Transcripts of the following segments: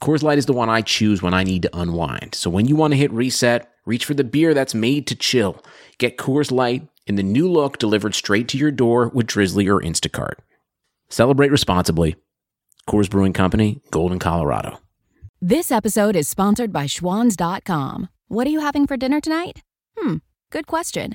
Coors Light is the one I choose when I need to unwind. So when you want to hit reset, reach for the beer that's made to chill. Get Coors Light in the new look delivered straight to your door with Drizly or Instacart. Celebrate responsibly. Coors Brewing Company, Golden, Colorado. This episode is sponsored by Schwans.com. What are you having for dinner tonight? Hmm, good question.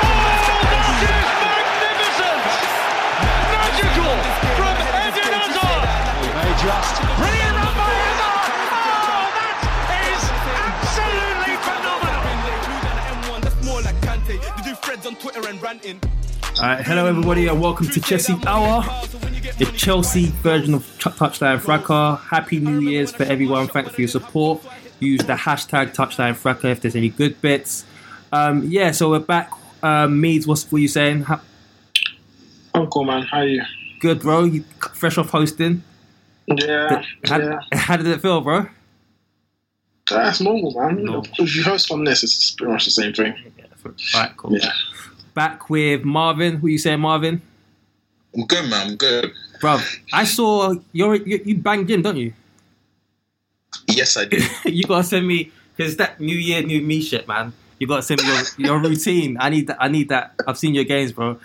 Just. Brilliant run by Hazard! Oh, that is absolutely phenomenal! You do threads on Twitter and ranting. Alright, hello everybody, and welcome to Chessy Hour, the Chelsea version of Ch- Touchline Fracas. Happy New Year's for everyone. Thanks for your support. Use the hashtag Touchline Fracas if there's any good bits. Um, yeah, so we're back. Um, Meeds, what's what you saying? Ha- I'm cool, man. How are you? good, bro. You fresh off hosting. Yeah, How, yeah. how did it feel, bro? That's normal, man. Normal. If you host on this, it's pretty much the same thing. Right, cool. Yeah. Back with Marvin. Who you saying, Marvin? I'm good, man. I'm good. Bro, I saw you're, you you banged in, don't you? Yes, I do. you gotta send me because that New Year, New Me shit, man. You gotta send me your, your routine. I need that. I need that. I've seen your games, bro.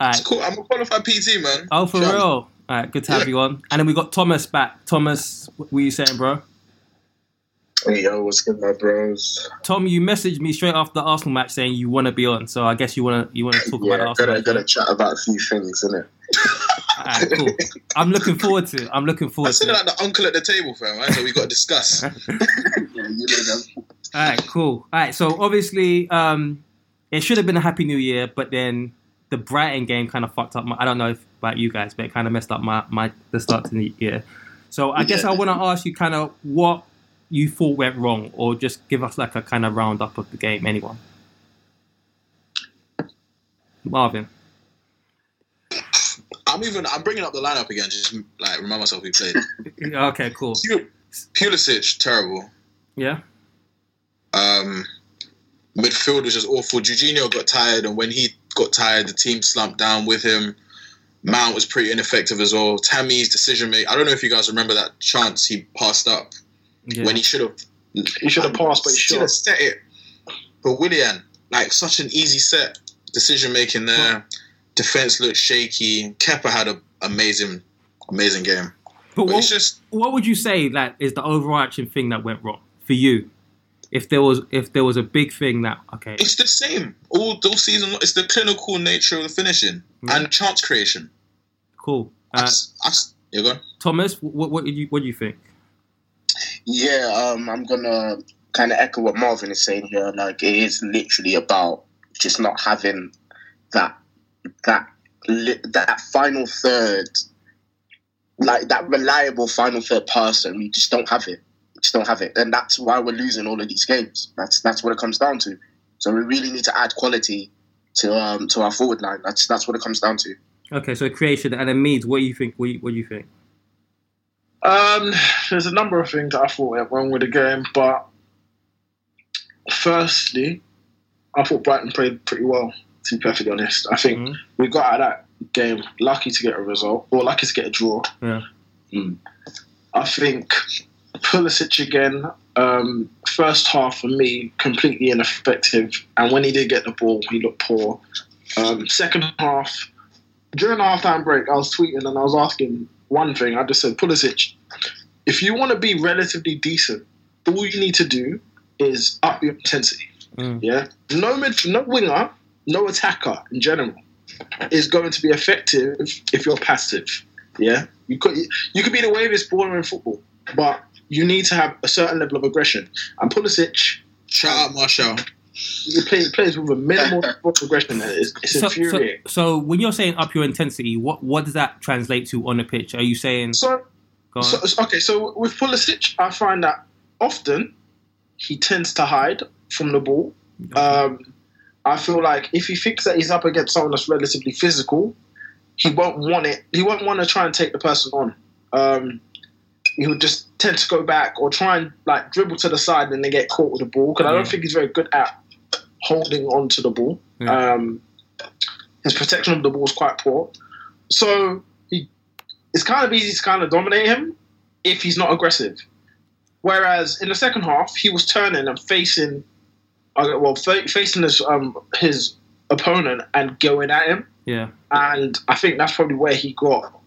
Alright. It's cool. I'm a qualified PT, man. Oh, for Sure. real. All right, good to have Yeah. you on. And then we got Thomas back. Thomas, what were you saying, bro? Hey yo, what's good, my bros? Tom, you messaged me straight after the Arsenal match saying you want to be on. So I guess you want to you want to talk about the Yeah, Arsenal gotta match. gotta chat about a few things, innit? All right, cool. I'm looking forward to. it. I'm looking I'm forward to. sitting it. like the uncle at the table, fam. Right? So we got to discuss. Yeah, you know. All right, cool. All right, so obviously, um, it should have been a happy new year, but then the Brighton game kind of fucked up. My, I don't know if, about you guys, but it kind of messed up my, my the start to the year. So I guess I want to ask you kind of what you thought went wrong, or just give us like a kind of roundup of the game. Anyone? Marvin. I'm even. I'm bringing up the lineup again. Just like remind myself who played. Okay, cool. Pul- Pulisic, terrible. Yeah. Um, midfield was just awful. Jorginho got tired, and when he got tired, the team slumped down with him. Mount was pretty ineffective as well. Tammy's decision making. I don't know if you guys remember that chance he passed up yeah. when he should have. He should have passed, but he should should have set it. But Willian, like such an easy set decision making there. Defense looked shaky. Kepa had an amazing, amazing game. But But what, it's just what would you say that is the overarching thing that went wrong for you? If there was if there was a big thing that okay, it's the same all all season. long. It's the clinical nature of the finishing and chance creation. cool. Uh, That's, that's, you're going. Thomas, what what do you what do you think? Yeah, um, I'm gonna kind of echo what Marvin is saying here. Like, it is literally about just not having that that li- that final third, like that reliable final third person. We just don't have it. We just don't have it, and that's why we're losing all of these games. That's that's what it comes down to. So we really need to add quality to um to our forward line. That's that's what it comes down to. Okay, so creation and then Meeds, what do you think? What do you, what do you think? Um, there's a number of things that I thought went wrong with the game, but firstly, I thought Brighton played pretty well. To be perfectly honest, I think Mhm. we got out of that game lucky to get a result, or lucky to get a draw. Yeah. Mm. I think Pulisic again. Um, first half for me completely ineffective, and when he did get the ball, he looked poor. Um, second half, during the halftime break, I was tweeting and I was asking one thing. I just said, Pulisic, if you want to be relatively decent all you need to do is up your intensity. Mm. Yeah, no mid, no winger, no attacker in general is going to be effective if you're passive. Yeah, you could you could be the wavest baller in football, but you need to have a certain level of aggression. And Pulisic, Shout out Marshall. he plays, plays with a minimal aggression. It's, it's So, so, infuriating. so when you're saying up your intensity, what what does that translate to on the pitch? Are you saying So, go on? so, so- okay, so with Pulisic, I find that often he tends to hide from the ball. Um, I feel like if he thinks that he's up against someone that's relatively physical, he won't want it. He won't want to try and take the person on. Um, he would just tend to go back or try and like dribble to the side and then get caught with the ball because I don't think he's very good at holding on to the ball. Yeah. Um, his protection of the ball is quite poor. So he, it's kind of easy to kind of dominate him if he's not aggressive. Whereas in the second half, he was turning and facing, uh, well, fa- facing his um, his opponent and going at him, yeah, and I think that's probably where he got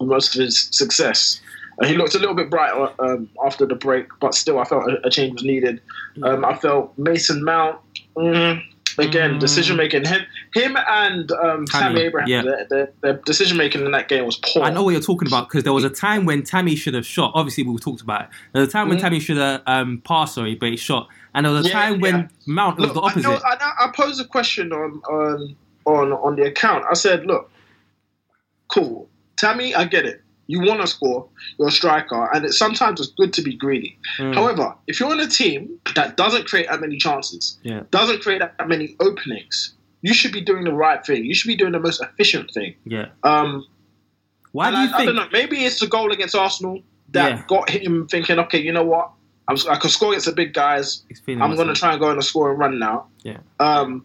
most of his success. Uh, he looked a little bit brighter um, after the break, but still, I felt a, a change was needed. Um, I felt Mason Mount. Mm, again, Mm. decision making. Him, him, and um, Tammy, Tammy Abraham. yeah. Their, their, their decision making in that game was poor. I know what you're talking about because there was a time when Tammy should have shot. Obviously, we talked about it. There was a time when Mhm. Tammy should have um, passed, sorry, but he shot. And there was a Yeah, time when yeah. Mount was the I, opposite. know, I, know- I posed a question on, on on on the account. I said, "Look, cool, Tammy, I get it. You want to score. You're a striker, and it, sometimes it's good to be greedy. Mm. However, if you're in a team that doesn't create that many chances, Yeah. doesn't create that many openings, you should be doing the right thing. You should be doing the most efficient thing. yeah. Um, Why do you I, I think? don't know. Maybe it's the goal against Arsenal that Yeah. got him thinking, okay, you know what? I'm, I can score against the big guys. I'm going to try and go on a score and run now. Yeah. Um,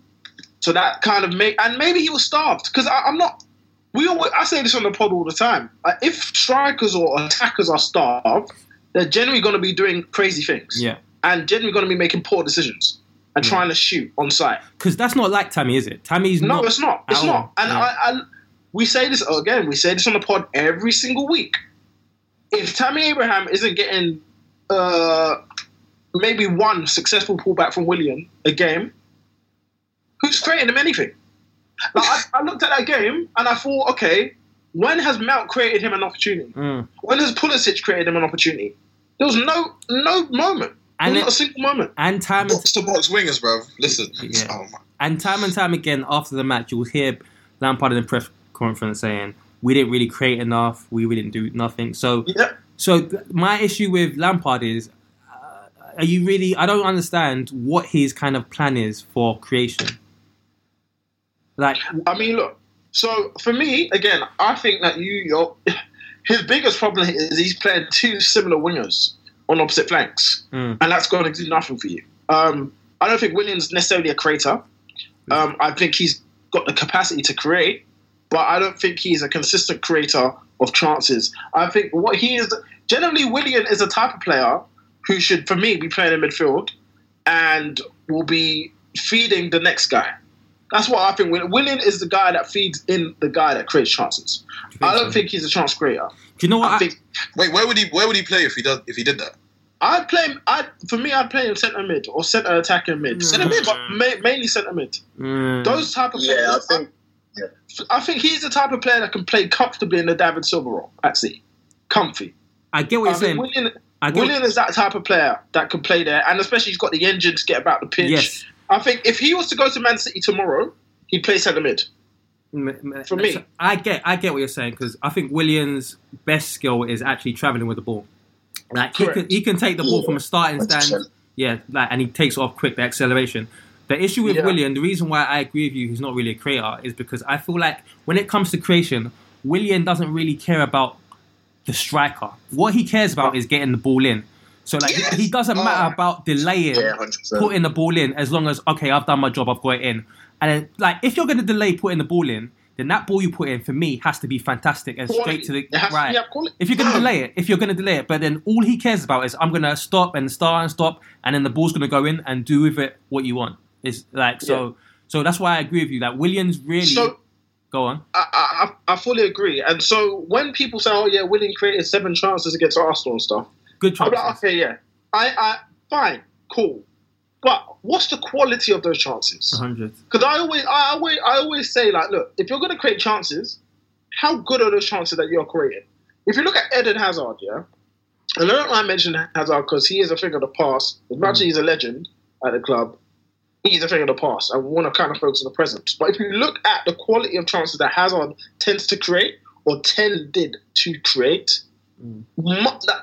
so that kind of make, and maybe he was starved because I'm not. We always, I say this on the pod all the time. Uh, if strikers or attackers are starved, they're generally going to be doing crazy things. Yeah. And generally going to be making poor decisions and trying to shoot on sight. Because that's not like Tammy, is it? Tammy's No, it's not. It's not. And Yeah. I, I, we say this again. We say this on the pod every single week. If Tammy Abraham isn't getting uh, maybe one successful pullback from Willian a game, who's creating him anything? Like, I, I looked at that game and I thought, okay, when has Mount created him an opportunity? Mm. When has Pulisic created him an opportunity? There was no no moment. And There not it- a single moment. And time and, Box to box wingers, bro. Listen. Yeah. Oh and time and time again after the match, you'll hear Lampard in the press conference saying, "We didn't really create enough. We really didn't do nothing." So, Yeah. so th- my issue with Lampard is, uh, are you really? I don't understand what his kind of plan is for creation. Like, I mean, look. So for me, again, I think that you, your, his biggest problem is he's playing two similar wingers on opposite flanks, Mm. and that's going to do nothing for you. Um, I don't think Willian's necessarily a creator. Um, I think he's got the capacity to create, but I don't think he's a consistent creator of chances. I think what he is generally Willian is a type of player who should, for me, be playing in midfield and will be feeding the next guy. That's what I think. Willian is the guy that feeds in the guy that creates chances. I don't so? think he's a chance creator. do you know what? I I, think Wait, where would he where would he play if he does if he did that? I'd play him. I for me, I'd play him centre mid or centre attacking mid. Centre mid? but ma- mainly centre mid. Mm. Those type of Yeah, I players. think. I think he's the type of player that can play comfortably in the David Silva role. at sea. comfy. I get what I you're saying. Willian, Willian is that type of player that can play there, and especially he's got the engine to get about the pitch. Yes. I think if he was to go to Man City tomorrow, he'd play centre mid. For me. So I get I get what you're saying because I think Willian's best skill is actually traveling with the ball. Like he can, he can take the ball Yeah, from a starting stand, yeah, like, and he takes off quick the acceleration. The issue with Yeah. Willian, the reason why I agree with you, he's not really a creator, is because I feel like when it comes to creation, Willian doesn't really care about the striker. What he cares about is getting the ball in. So like Yes. he, he doesn't Oh. matter about delaying Yeah, putting the ball in as long as okay, I've done my job, I've got it in. And then, like if you're going to delay putting the ball in, then that ball you put in for me has to be fantastic and straight to the to right. be if you're going to delay it, if you're going to delay it, but then all he cares about is I'm going to stop and start and stop, and then the ball's going to go in and do with it what you want. It's like so. So that's why I agree with you that Willian's really So go on. I, I, I fully agree. And so when people say, "Oh yeah, Willian created seven chances against Arsenal and stuff," Good chances. like, "Okay, yeah." I, I fine, cool. But what's the quality of those chances? 100. Because I always, I always, I always say like, look, if you're going to create chances, how good are those chances that you're creating? If you look at Eden Hazard, yeah, and I don't like mentioning Hazard because he is a thing of the past. As much as he's a legend at the club, he's a thing of the past. I want to kind of focus on the present. But if you look at the quality of chances that Hazard tends to create or tended to create, mu-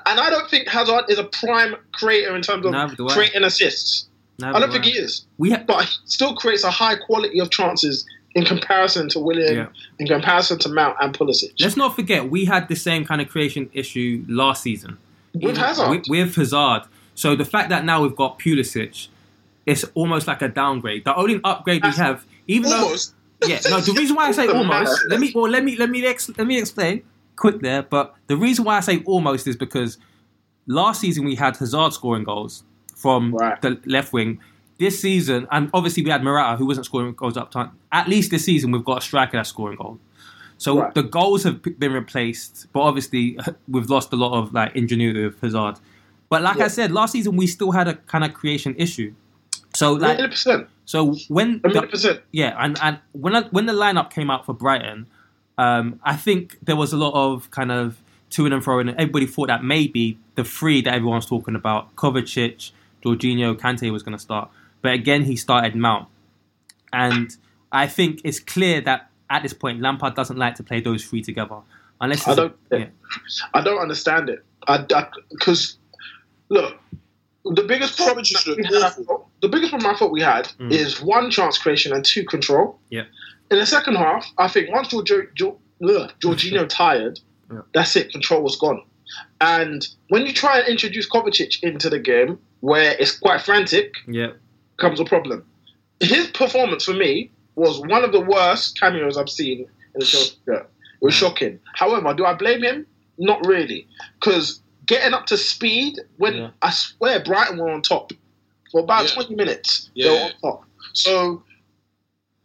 and I don't think Hazard is a prime creator in terms of I. creating assists. Neither I don't do think he is We ha- but he still creates a high quality of chances in comparison to Willian, Yeah. in comparison to Mount and Pulisic. Let's not forget we had the same kind of creation issue last season With Hazard. With, with Hazard. So the fact that now we've got Pulisic, it's almost like a downgrade. The only upgrade we have, even Almost. though yeah, no. The reason why I say almost, let me well, let me let me ex, let me explain quick there. But the reason why I say almost is because last season we had Hazard scoring goals from Right. the left wing. This season, and obviously we had Morata who wasn't scoring goals up time. At least this season we've got a striker that's scoring goals. So Right. the goals have been replaced, but obviously we've lost a lot of like ingenuity of Hazard. But like I said, last season we still had a kind of creation issue. So like, 100%. so when 100%. yeah, and, and when I, when the lineup came out for Brighton, um, I think there was a lot of kind of to and fro, and everybody thought that maybe the three that everyone's talking about, Kovacic, Jorginho, Kante was going to start. But again, he started Mount, and I think it's clear that at this point Lampard doesn't like to play those three together, unless I don't- yeah. I don't understand it. I Because, look, the biggest problem just that we look the biggest problem I thought we had Mm. is one chance creation and two control. Yeah. In the second half, I think once Giorgio, Gior- ugh, Jorginho tired, Yeah. that's it. Control was gone. And when you try and introduce Kovacic into the game, where it's quite frantic, yeah, comes a problem. His performance for me was one of the worst cameos I've seen in the Chelsea shirt. It was shocking. However, do I blame him? Not really, because getting up to speed when Yeah. I swear Brighton were on top for about Yeah. twenty minutes. They were Yeah. on top. So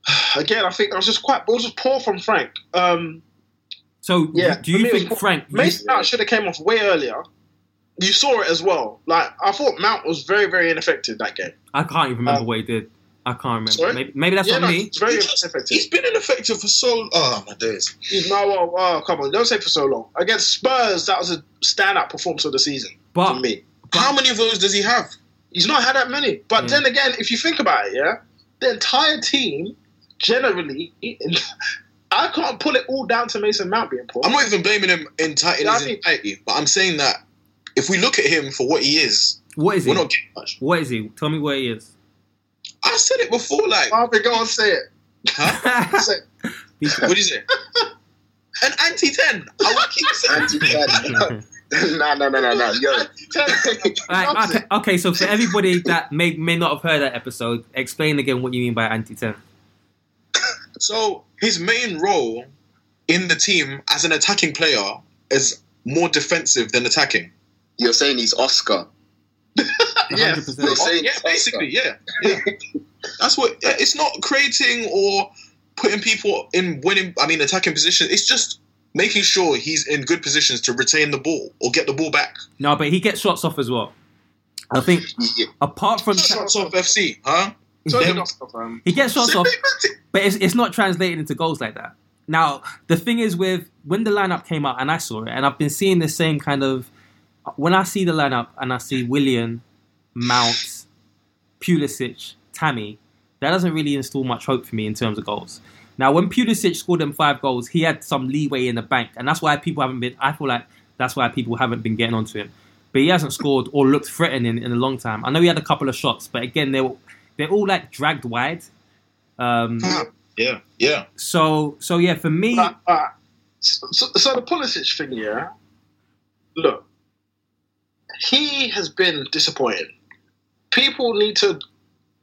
again, I think I was just quite. It was just poor from Frank. Um, So Yeah, do you me it was think. Frank? Mason Mount should have came off way earlier. You saw it as well. Like I thought Mount was very, very ineffective that game. I can't even remember Uh, what he did. I can't remember. Sorry? Maybe, maybe that's yeah, on no, me. it's very He just- ineffective. He's been ineffective for so. Oh my days. He's no, oh, oh, come on, don't say for so long. Against Spurs, that was a standout performance of the season But for me. How many of those does he have? He's not had that many. But Yeah. then again, if you think about it, yeah, the entire team generally, I can't pull it all down to Mason Mount being poor. I'm not even blaming him enti- in Yeah, I his entirety, but I'm saying that if we look at him for what he is, what is he? we're not getting much. What is he? Tell me what he is. I said it before, like, Marvin, go on, say it. huh? Say it. what do? An anti ten. I will keep saying. Anti-ten. no, no, no, no, no. Yo, Right, okay, okay, so for everybody that may may not have heard that episode, explain again what you mean by anti ten. So his main role in the team as an attacking player is more defensive than attacking. you're saying he's Oscar. Yes. You're saying yeah, Oscar. basically, yeah, yeah. That's what. It's not creating or putting people in winning. I mean, attacking positions. It's just making sure he's in good positions to retain the ball or get the ball back. No, but he gets shots off as well. I think Yeah. apart from Shots off FC, huh? So Them- did Oscar, he gets shots off, but it's, it's not translated into goals like that. Now the thing is with when the lineup came out and I saw it, and I've been seeing the same kind of when I see the lineup and I see Willian, Mount, Pulisic, Tammy, that doesn't really install much hope for me in terms of goals. Now, when Pulisic scored them five goals, he had some leeway in the bank, and that's why people haven't been. I feel like that's why people haven't been getting onto him. But he hasn't scored or looked threatening in a long time. I know he had a couple of shots, but again, they were they're all like dragged wide. Um, Yeah, yeah. so so yeah, for me, Uh, uh, so, so the Pulisic thing, yeah. Look, he has been disappointing. People need to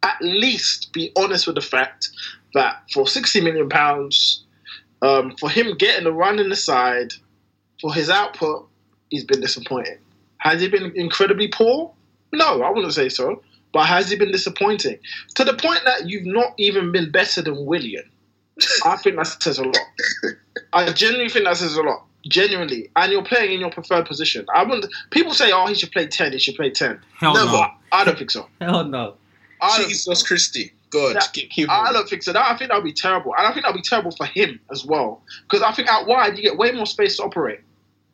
at least be honest with the fact that for sixty million pounds, um, for him getting a run in the side, for his output, he's been disappointing. Has he been incredibly poor? No, I wouldn't say so. But has he been disappointing to the point that you've not even been better than Willian? I think that says a lot. I genuinely think that says a lot. genuinely, and you're playing in your preferred position, I wouldn't. People say, "Oh, he should play ten. He should play 10. Hell Never. no. I don't think so. Hell no. I don't, Jesus Christie. God, That- keep, keep I don't think so. That, I think that would be terrible, and I think that would be terrible for him as well. Because I think out wide you get way more space to operate.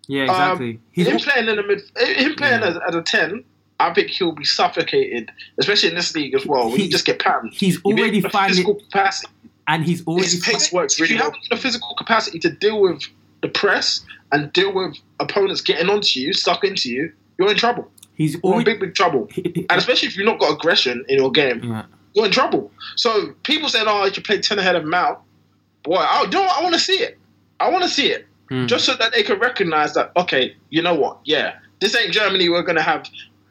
Yeah, exactly. Um, He's him playing in the mid, him playing Yeah. as, as a ten. I think he'll be suffocated, especially in this league as well. When He- you just get panned. he's already finding- physical capacity. and he's already His pace works If really you well. have the physical capacity to deal with the press and deal with opponents getting onto you, stuck into you, you're in trouble. he's You're in big, big trouble. And especially if you've not got aggression in your game, yeah. you're in trouble. So people saying, "Oh, if you should play ten ahead of Mount." Boy, I, you know what? I want to see it. I want to see it, Hmm. just so that they can recognize that. Okay, you know what? Yeah, this ain't Germany. We're gonna have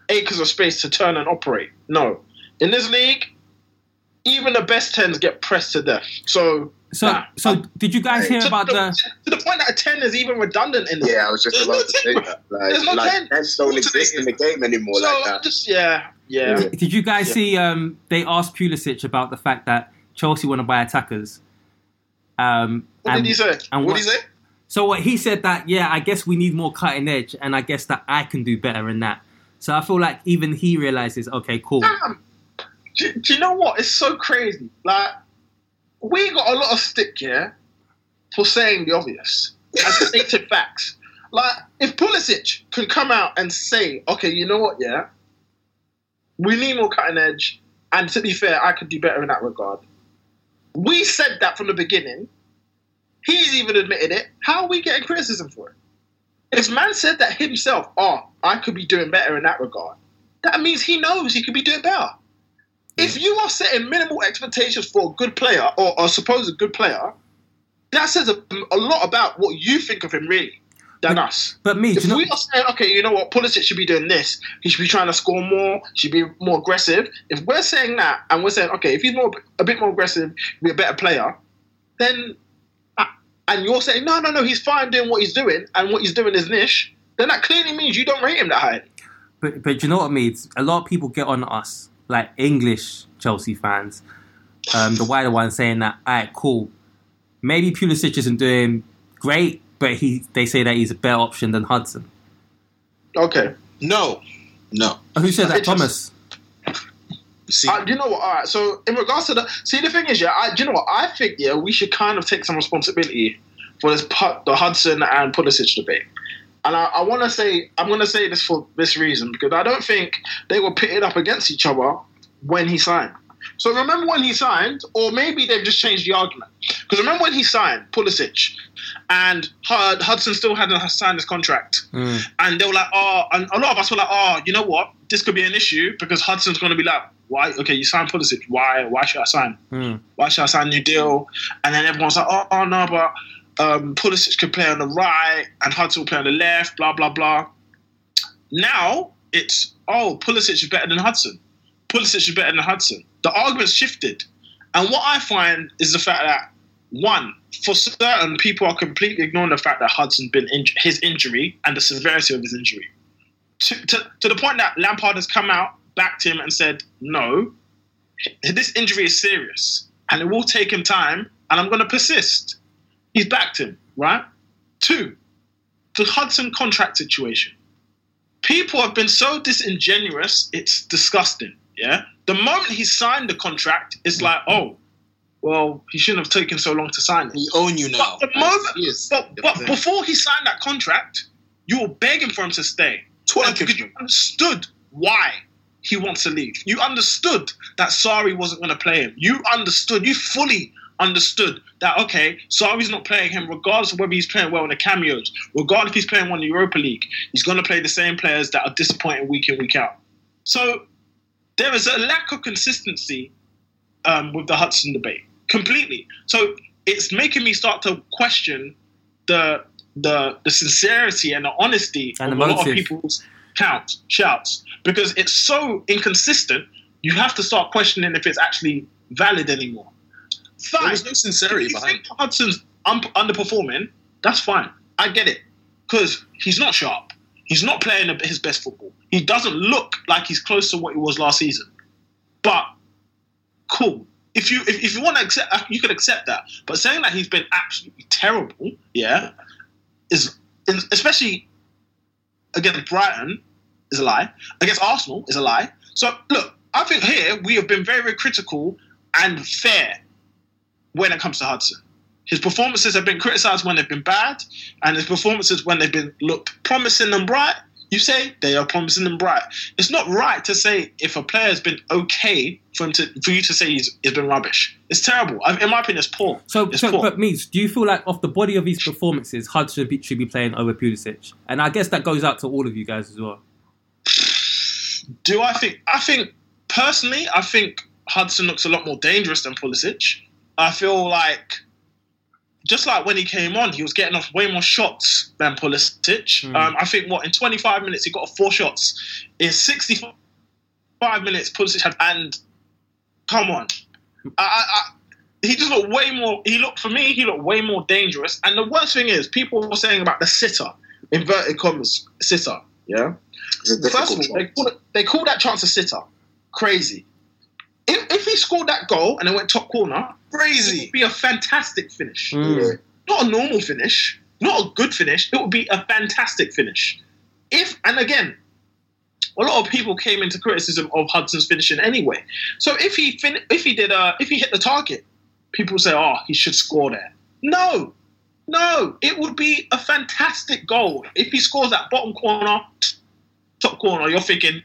acres of space to turn and operate. No, in this league, even the best tens get pressed to death. So, So, nah. so did you guys hear to, about the, the? to the point that a ten is even redundant in this. Yeah, I was just There's about no to say ten, that. There's no like ten. tens don't exist in the game anymore So like that. just yeah, yeah. Yeah. Did you guys Yeah. see? Um, they asked Pulisic about the fact that Chelsea want to buy attackers. Um, What and- did he say? and What what- did he say? So what he said that yeah, I guess we need more cutting edge, and I guess that I can do better in that. So I feel like even he realizes, okay, cool. Damn. Do, do you know what? It's so crazy. Like, we got a lot of stick here for saying the obvious and stated facts. Like, if Pulisic can come out and say, okay, you know what, yeah, we need more cutting edge, and to be fair, I could do better in that regard. We said that from the beginning. He's even admitted it. How are we getting criticism for it? If man said that himself, oh, I could be doing better in that regard, that means he knows he could be doing better. If you are setting minimal expectations for a good player or a supposed good player, that says a, a lot about what you think of him, really, than us. But me, If know? we are saying, okay, you know what, Pulisic should be doing this, he should be trying to score more, should be more aggressive. If we're saying that and we're saying, okay, if he's more a bit more aggressive, be a better player, then and you're saying, no, no, no, he's fine doing what he's doing, and what he's doing is niche, then that clearly means you don't rate him that high. But but you know what, I mean? a lot of people get on us, like English Chelsea fans, um, the wider ones saying that, all right, cool. Maybe Pulisic isn't doing great, but he they say that he's a better option than Hudson. Okay. No, no. Who said that, Thomas? See, Uh, you know what? All right. So in regards to the, see, the thing is, yeah, I, you know what? I think yeah, we should kind of take some responsibility for this the Hudson and Pulisic debate. And I, I want to say, I'm going to say this for this reason because I don't think they were pitted up against each other when he signed. So remember when he signed, or maybe they've just changed the argument. Because remember when he signed Pulisic, and Hudson still hadn't signed his contract, and they were like, oh, and a lot of us were like, oh, you know what? This could be an issue because Hudson's going to be like, why? Okay, you signed Pulisic. Why? Why should I sign? Hmm. Why should I sign a new deal? And then everyone's like, oh, oh no, but um, Pulisic could play on the right and Hudson will play on the left. Blah blah blah. Now it's oh, Pulisic is better than Hudson. Pulisic is better than Hudson. The argument's shifted, and what I find is the fact that one, for certain people are completely ignoring the fact that Hudson's been inj- his injury and the severity of his injury. To, to, to the point that Lampard has come out, backed him, and said, no, this injury is serious and it will take him time, and I'm going to persist. He's backed him, right? Two, the Hudson contract situation. People have been so disingenuous, it's disgusting. Yeah. The moment he signed the contract, it's like, oh, well, he shouldn't have taken so long to sign it. we own you now. But the moment, but, but before he signed that contract, you were begging for him to stay. Twitter because you understood why he wants to leave. You understood that Sarri wasn't going to play him. You understood, you fully understood that, okay, Sarri's not playing him regardless of whether he's playing well in the cameos, regardless if he's playing one in the Europa League. He's going to play the same players that are disappointing week in, week out. So there is a lack of consistency um, with the Hudson debate completely. So it's making me start to question the the the sincerity and the honesty And of the a lot of people's counts shouts because it's so inconsistent. You have to start questioning if it's actually valid anymore. There Fine. was no sincerity If you behind think Hudson's un- underperforming, that's fine. I get it because he's not sharp. He's not playing his best football. He doesn't look like he's close to what he was last season. But cool. If you if, if you want to accept, you can accept that. But saying that he's been absolutely terrible, yeah, is especially against Brighton, is a lie. Against Arsenal is a lie. So look, I think here we have been very, very critical and fair when it comes to Hudson. His performances have been criticised when they've been bad, and his performances when they've been looked promising and bright. You say they are promising and bright. It's not right to say if a player has been okay for him to for you to say he's, he's been rubbish. It's terrible. I- In my opinion, it's poor. So, it's so poor. but Meeds, do you feel like off the body of his performances, Hudson should be, should be playing over Pulisic? And I guess that goes out to all of you guys as well. Do I think? I think personally, I think Hudson looks a lot more dangerous than Pulisic. I feel like just like when he came on, he was getting off way more shots than Pulisic. Um, I think what in 25 minutes he got off four shots. In 65 minutes, Pulisic had and come on, I, I, I, he just looked way more. He looked for me. He looked way more dangerous. And the worst thing is, people were saying about the sitter, inverted commas, sitter. Yeah. First of all, they one. call, it, they call that chance a sitter. Crazy. If, if he scored that goal and it went top corner, crazy. It would be a fantastic finish. Mm. Not a normal finish, not a good finish. It would be a fantastic finish. If and again, a lot of people came into criticism of Hudson's finishing anyway. So if he fin- if he did uh, if he hit the target, people say, "Oh, he should score there." No, no, it would be a fantastic goal if he scores that bottom corner, top corner. You're thinking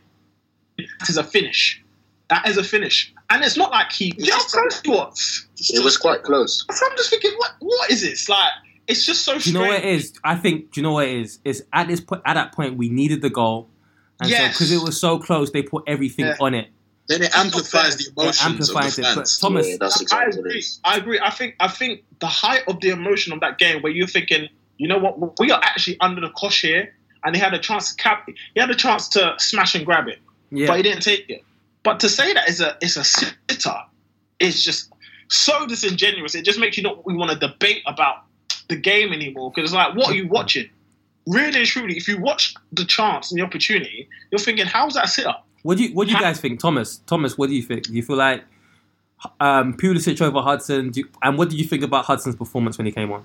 that is a finish. That is a finish, and it's not like he. Yeah, of course it was. It was quite close. So I'm just thinking, what what is this? Like, it's just so. Do you know what it is? I think. Do you know what it is? It's at this point, at that point, we needed the goal, and Yes. so because it was so close, they put everything Yeah. on it. Then it amplifies the It emotions amplifies of it. the But fans. Thomas, Yeah, that's I exactly what it agree. I agree. I think I think the height of the emotion of that game, where you're thinking, you know what, we are actually under the cosh here, and he had a chance to cap. He had a chance to smash and grab it, yeah, but he didn't take it. But to say that is a it's a sitter is just so disingenuous. It just makes you not we want to debate about the game anymore because it's like, what are you watching? Really and truly, if you watch the chance and the opportunity, you're thinking, how's that a sitter? What do you What do you Ha- guys think, Thomas? Thomas, what do you think? Do you feel like um, Pulisic over Hudson? Do you, and what do you think about Hudson's performance when he came on?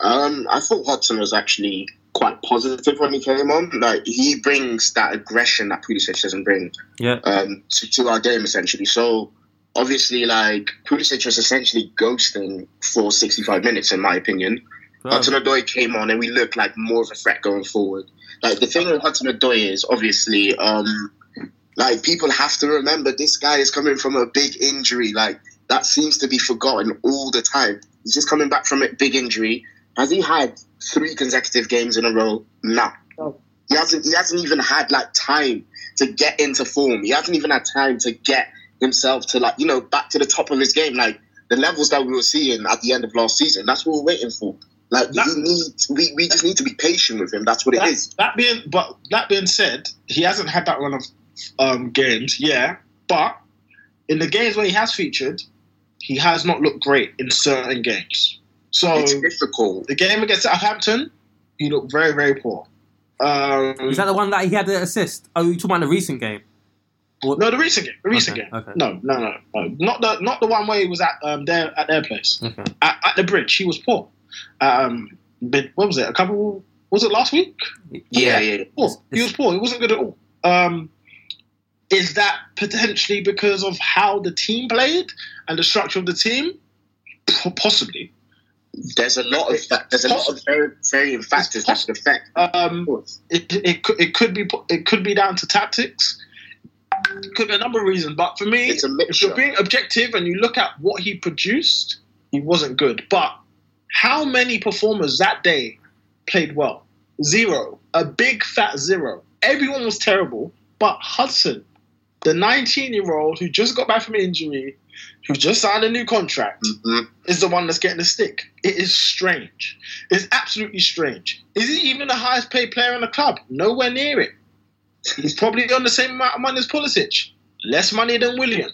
Um, I thought Hudson was actually quite positive when he came on. Like he brings that aggression that Pulisic doesn't bring Yeah, um, to, to our game essentially. So obviously, like Pulisic was essentially ghosting for 65 minutes, in my opinion. Wow. Hudson Odoi came on, and we looked like more of a threat going forward. Like the thing with Hudson Odoi is obviously, um, like people have to remember this guy is coming from a big injury. Like that seems to be forgotten all the time. He's just coming back from a big injury. Has he had three consecutive games in a row? No. He hasn't. He hasn't even had like time to get into form. He hasn't even had time to get himself to like you know back to the top of his game. Like the levels that we were seeing at the end of last season. That's what we're waiting for. Like That- we need. We, we just need to be patient with him. That's what it that, is. that being, but that being said, he hasn't had that run of um, games, yeah. But in the games where he has featured, he has not looked great in certain games. So It's difficult. the game against Southampton, he looked very, very poor. Um, is that the one that he had the assist? Oh, you talking about the recent game? Or- no, the recent game. The recent Okay, game. okay. No, no, no, no, not the not the one where he was at um, their at their place Okay. at, at the bridge. He was poor. Um, but what was it? A couple? Was it last week? Yeah, yeah. poor. It's- He was poor. He wasn't good at all. Um, is that potentially because of how the team played and the structure of the team? P- Possibly. There's a lot of there's a lot of very varying factors that could affect. Um, it, it, could, it could be it could be down to tactics. Could be a number of reasons, but for me, if you're being objective and you look at what he produced, he wasn't good. But how many performers that day played well? Zero. A big fat zero. Everyone was terrible, but Hudson, the 19 year old who just got back from injury, who just signed a new contract, Mhm. is the one that's getting the stick. It is strange. It's absolutely strange. Is he even the highest paid player in the club? Nowhere near it. He's probably on the same amount of money as Pulisic. Less money than Willian.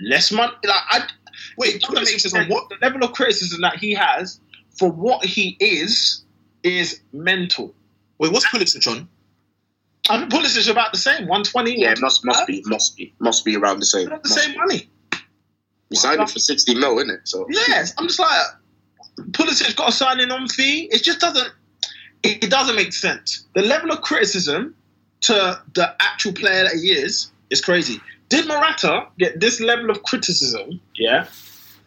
Less money. Like I wait, That makes Pulisic, sense. what the level of criticism that he has for what he is is mental. Wait, what's Pulisic on? I Pulisic is about the same, 120. Yeah, must must be must be must be around the same. The Must same be. money. We signed him for sixty mil, isn't it? So Yes, I'm just like Pulisic got a signing on fee. It just doesn't. it, it doesn't make sense. The level of criticism to the actual player that he is is crazy. Did Morata get this level of criticism? Yeah.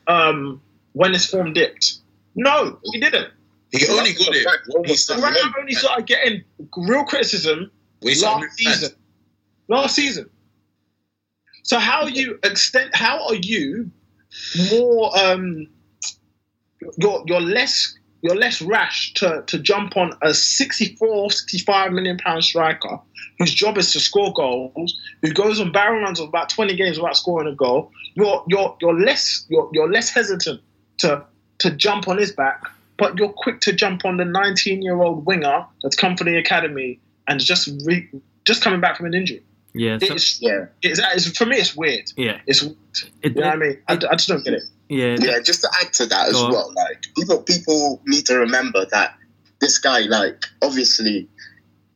Um, when his form dipped. No, he didn't. He only got it. He Morata only started getting real criticism when he started last season. Last season. So how are you extend? How are you more? Um, you're you're less you're less rash to, to jump on a 64, 65 million pound striker whose job is to score goals, who goes on barrel runs of about 20 games without scoring a goal. You're you're you're less you're, you're less hesitant to to jump on his back, but you're quick to jump on the 19 year old winger that's come from the academy and just re, just coming back from an injury. Yeah, so, It's, yeah. It's, it's, for me, it's weird. yeah, It's weird. It- you know what I mean? I, it- I just don't get it. yeah. yeah, just to add to that as Go on. well, like people people need to remember that this guy, like obviously,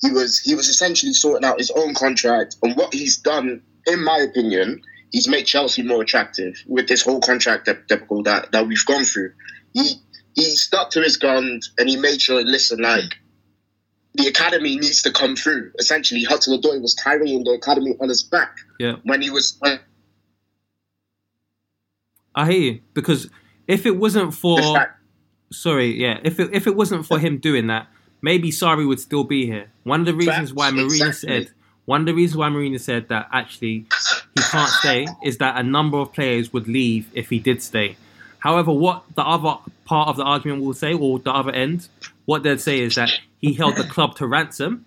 he was he was essentially sorting out his own contract, and what he's done, in my opinion, he's made Chelsea more attractive with this whole contract debacle that that we've gone through. He he stuck to his guns and he made sure, listen, like the academy needs to come through. Essentially, Hudson Odoi was carrying the academy on his back Yeah. when he was when I hear you because if it wasn't for sorry, yeah, if it, if it wasn't for him doing that, maybe Sarri would still be here. One of the reasons why Marina exactly. said one of the reasons why Marina said that actually he can't stay is that a number of players would leave if he did stay. However, what the other part of the argument will say, or the other end, what they'd say is that he held the club to ransom.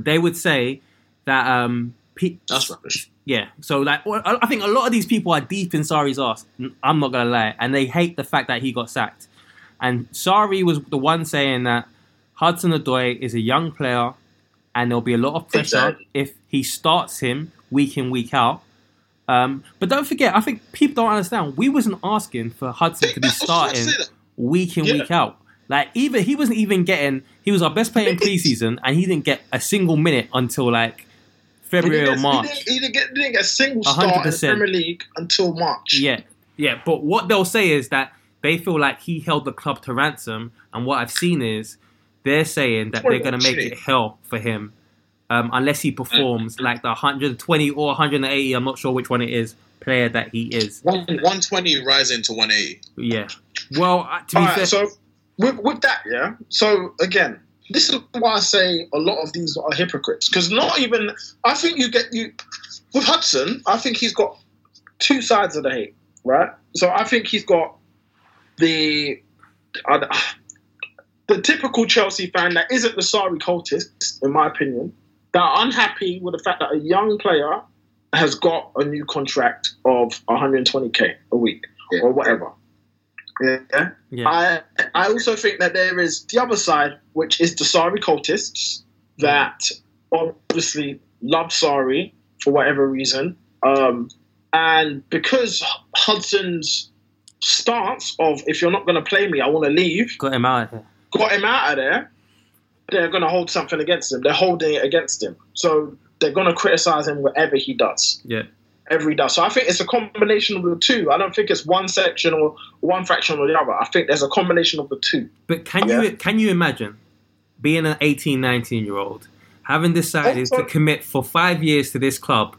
They would say that um, That's rubbish. yeah. So like, I think a lot of these people are deep in Sarri's ass. I'm not gonna lie, and they hate the fact that he got sacked. And Sarri was the one saying that Hudson Odoi is a young player, and there'll be a lot of pressure Exactly. if he starts him week in week out. Um, but don't forget, I think people don't understand. We wasn't asking for Hudson to be I was about to starting week in Yeah. week out. Like even he wasn't even getting. He was our best player in preseason, and he didn't get a single minute until like February or March. He didn't, he didn't get, didn't get a single A hundred start in the. Premier League until March. Yeah, yeah. But what they'll say is that they feel like he held the club to ransom, and what I've seen is they're saying that they're going to make it hell for him um, unless he performs like the 120 or 180. I'm not sure which one it is. Player that he is. One, 120 rising to 180. Yeah. Well, to be All fair, so with, with that, yeah. So again, this is why I say a lot of these are hypocrites because not even. I think you get you with Hudson. I think he's got two sides of the hate, right? So I think he's got the uh, the typical Chelsea fan that isn't the Sarri cultist, in my opinion, that are unhappy with the fact that a young player has got a new contract of 120k a week Yeah. or whatever. Yeah. yeah, I I also think that there is the other side, which is the Sarri cultists that obviously love Sarri for whatever reason, um, and because Hudson's stance of if you're not going to play me, I want to leave, got him out of here. got him out of there. They're going to hold something against him. They're holding it against him, so they're going to criticize him whatever he does Yeah, every does. So I think it's a combination of the two. I don't think it's one section or one fraction or the other. I think there's a combination of the two. but can you can you imagine being an 18, 19 year old having decided to commit for five years to this club,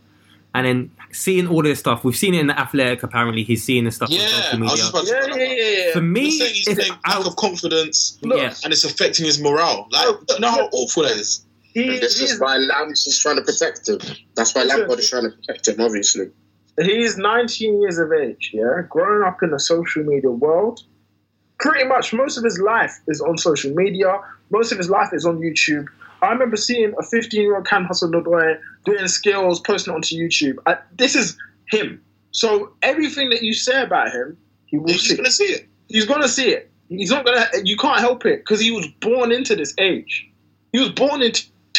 and then seeing all this stuff? We've seen it in the Athletic. Apparently, he's seeing this stuff Yeah, on social I was media. just about to Yeah, yeah, yeah, yeah. For me, You're saying he's if playing lack of confidence yeah, and it's affecting his morale. Like, do you know how awful that is? He, this is why Lamp's is trying to protect him. That's why Lampard is trying to protect him, obviously. he's 19 years of age, yeah, growing up in the social media world. Pretty much most of his life is on social media. Most of his life is on YouTube. I remember seeing a 15 year old Callum Hudson Odoi doing skills, posting it onto YouTube. I, this is him. So everything that you say about him, he will He's see. to see it. He's gonna see it. He's not gonna. You can't help it because he was born into this age. He was born in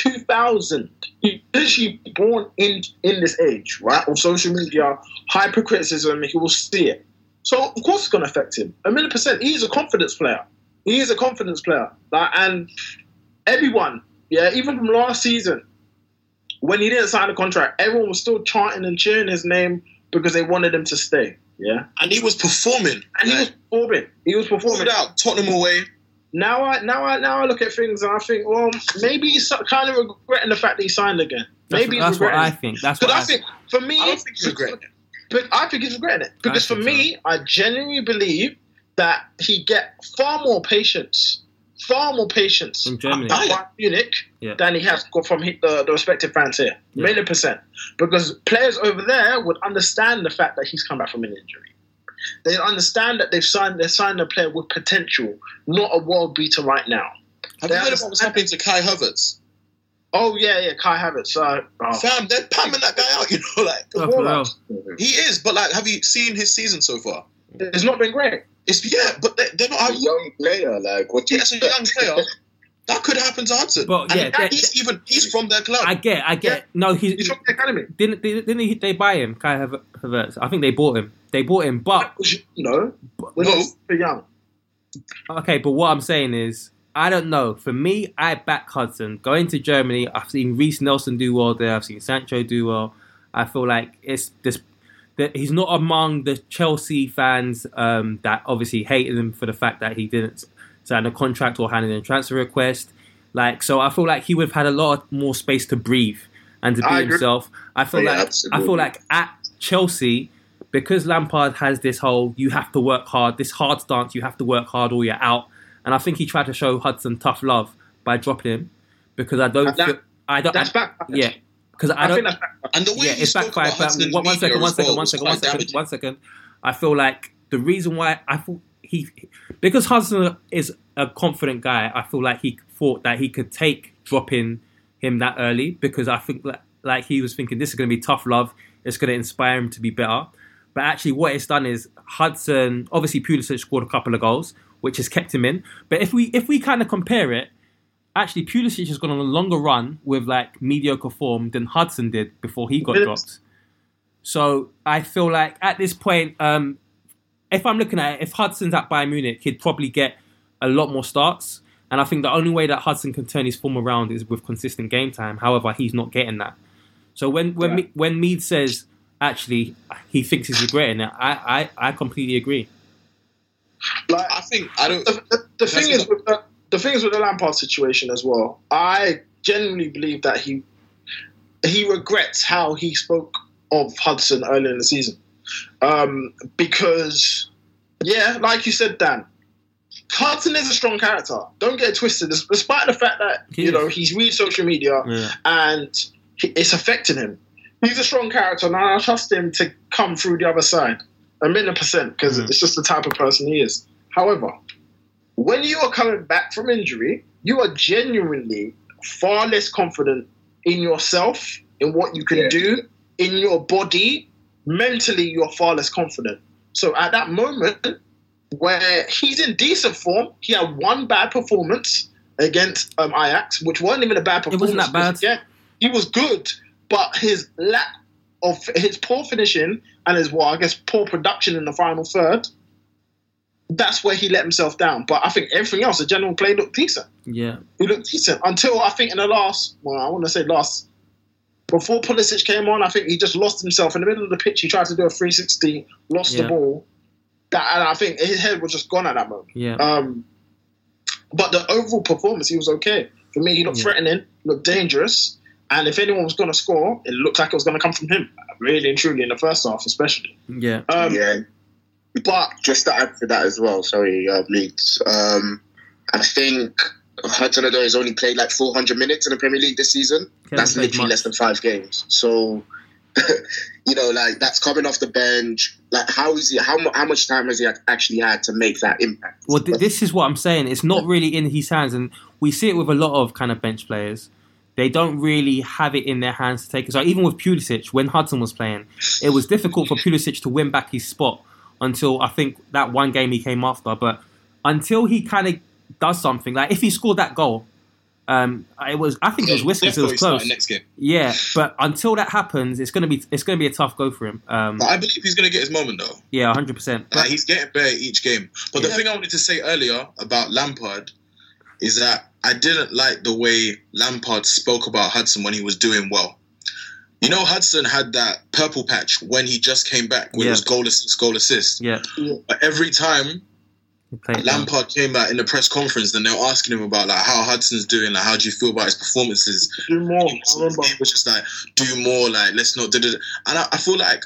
2000. He literally born in in this age, right? On social media, hypercriticism. He will see it. So of course it's gonna affect him. A million percent. He's a confidence player. He is a confidence player. Like, and everyone, yeah, even from last season, when he didn't sign the contract, everyone was still chanting and cheering his name because they wanted him to stay. Yeah. And he was performing. And he was performing. He was performing. out Tottenham away, now I now I now I look at things and I think, well, maybe he's kind of regretting the fact that he signed again. That's, Maybe that's he's what. I think. That's Because what I think for me, I don't think he's regretting it. But I think he's regretting it because for think me, I genuinely believe that he get far more patience, far more patience In Germany. at Bayern Munich Yeah. than he has got from the, the respective fans here, Yeah. million percent. Because players over there would understand the fact that he's come back from an injury. They understand that they've signed they signed a player with potential, not a world beater right now. Have They you heard about what's happening to Kai Havertz? Oh yeah, yeah, Kai Havertz. Uh, oh. Fam, they're pamming that guy out. You know, like Oh, for he is. But like, have you seen his season so far? It's not been great. It's yeah, but they, they're not. A young player, like what Yeah, it's a young player. That could happen to Hudson. But, and yeah, that- he's even he's from their club. I get, I get. No, he He's from the academy. didn't. Didn't didn't he, they buy him, Kai Haver- Havertz? I think they bought him. They bought him, but No, No. not super young. Okay, but what I'm saying is, I don't know. For me, I back Hudson. Going to Germany, I've seen Reiss Nelson do well there. I've seen Sancho do well. I feel like it's this. That he's not among the Chelsea fans um, that obviously hated him for the fact that he didn't sign a contract or hand in a transfer request. Like, so I feel like he would have had a lot more space to breathe and to be I himself. I feel Yeah, like I feel like at Chelsea, because Lampard has this whole you have to work hard, this hard stance, you have to work hard or you're out. And I think he tried to show Hudson tough love by dropping him because I don't that- feel, I don't That's I- back. yeah because I, I don't think that's back. and the way yeah, he it's spoke backfired. about But Hudson in one, one media second, one as well second, one was second, quite one second, damaging. one second. I feel like the reason why I thought he, because Hudson is a confident guy, I feel like he thought that he could take dropping him that early because I think that, like he was thinking this is going to be tough love. It's going to inspire him to be better. But actually, what it's done is Hudson. Obviously, Pulisic scored a couple of goals, which has kept him in. But if we if we kind of compare it, actually Pulisic has gone on a longer run with like mediocre form than Hudson did before he got dropped. So I feel like at this point, um, if I'm looking at it, if Hudson's at Bayern Munich, he'd probably get a lot more starts. And I think the only way that Hudson can turn his form around is with consistent game time. However, he's not getting that. So when when Me- when Mead says actually he thinks he's regretting it, I I, I completely agree. Like, I think I don't. the, the, the thing is with the, the thing is with the Lampard situation as well. I genuinely believe that he he regrets how he spoke of Hudson earlier in the season, um, because yeah, like you said, Dan. Hudson is a strong character. Don't get it twisted. Despite the fact that He you is. know he's read social media Yeah. and it's affecting him, he's a strong character, and I trust him to come through the other side a million percent because Mm. it's just the type of person he is. However, when you are coming back from injury, you are genuinely far less confident in yourself, in what you can Yeah. do, in your body. Mentally, you're far less confident. So at that moment, where he's in decent form, he had one bad performance against um, Ajax, which wasn't even a bad performance. It wasn't that bad. Yeah, he was good, but his lack of his poor finishing and his well, I guess poor production in the final third. That's where he let himself down. But I think everything else, the general play looked decent. Yeah. He looked decent until I think in the last, well, I want to say last, before Pulisic came on, I think he just lost himself in the middle of the pitch. He tried to do a 360, lost Yeah. the ball. That, and I think his head was just gone at that moment. Yeah. Um, but the overall performance, he was okay. For me, he looked Yeah. threatening, looked dangerous, and if anyone was going to score, it looked like it was going to come from him. Really and truly in the first half, especially. yeah. Um, yeah, But just to add to that as well. Sorry, uh, Meeds. Um, I think Hudson Odoi has only played like 400 minutes in the Premier League this season. He that's literally much. less than five games. So, you know, like that's coming off the bench. Like, how is he? How how much time has he actually had to make that impact? Well, th- this is what I'm saying. It's not really in his hands, and we see it with a lot of kind of bench players. They don't really have it in their hands to take it. So even with Pulisic, when Hudson was playing, it was difficult for Pulisic to win back his spot until I think that one game he came after. But until he kind of does something, like if he scored that goal, um, it was I think it was whistling, so it was close. next game. Yeah, but until that happens, it's gonna be it's gonna be a tough go for him. Um, But I believe he's going to get his moment though. yeah, hundred percent. Like, he's getting better each game. But the thing I wanted to say earlier about Lampard is that I didn't like the way Lampard spoke about Hudson when he was doing well. You know, Hudson had that purple patch when he just came back, where Yeah. it was goal assist, goal assist. Yeah, But every time played Lampard came out in the press conference, and they were asking him about like how Hudson's doing, like how do you feel about his performances? Do more. I remember. It was just like do more, like let's not do it. And I, I feel like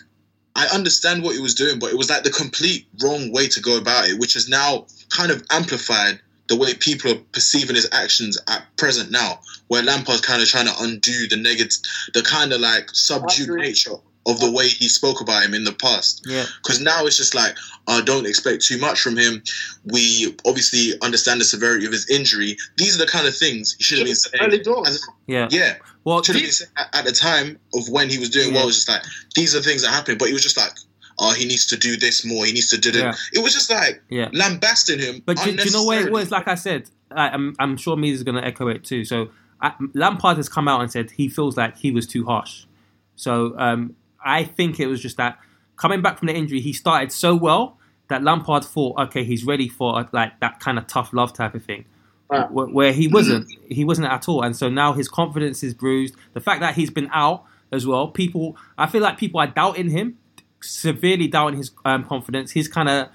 I understand what he was doing, but it was like the complete wrong way to go about it, which has now kind of amplified the way people are perceiving his actions at present now, where Lampard's kind of trying to undo the negative, the kind of like subdued nature of the way he spoke about him in the past. Yeah. Because now it's just like, I don't expect too much from him. We obviously understand the severity of his injury. These are the kind of things he should have been saying. Early doors. As- Yeah. yeah. Well, should have been saying at, at the time of when he was doing Yeah. well. It was just like, these are things that happen. But he was just like, oh, he needs to do this more. He needs to do that. Yeah. It was just like Yeah. lambasting him. But do, do you know what it was? Like I said, I, I'm, I'm sure Meeds is going to echo it too. So I, Lampard has come out and said he feels like he was too harsh. So um, I think it was just that coming back from the injury, he started so well that Lampard thought, okay, he's ready for uh, like that kind of tough love type of thing. Where, where he wasn't, he wasn't at all, and so now his confidence is bruised. The fact that he's been out as well, people, I feel like people are doubting him, severely doubting his um, confidence. He's kind of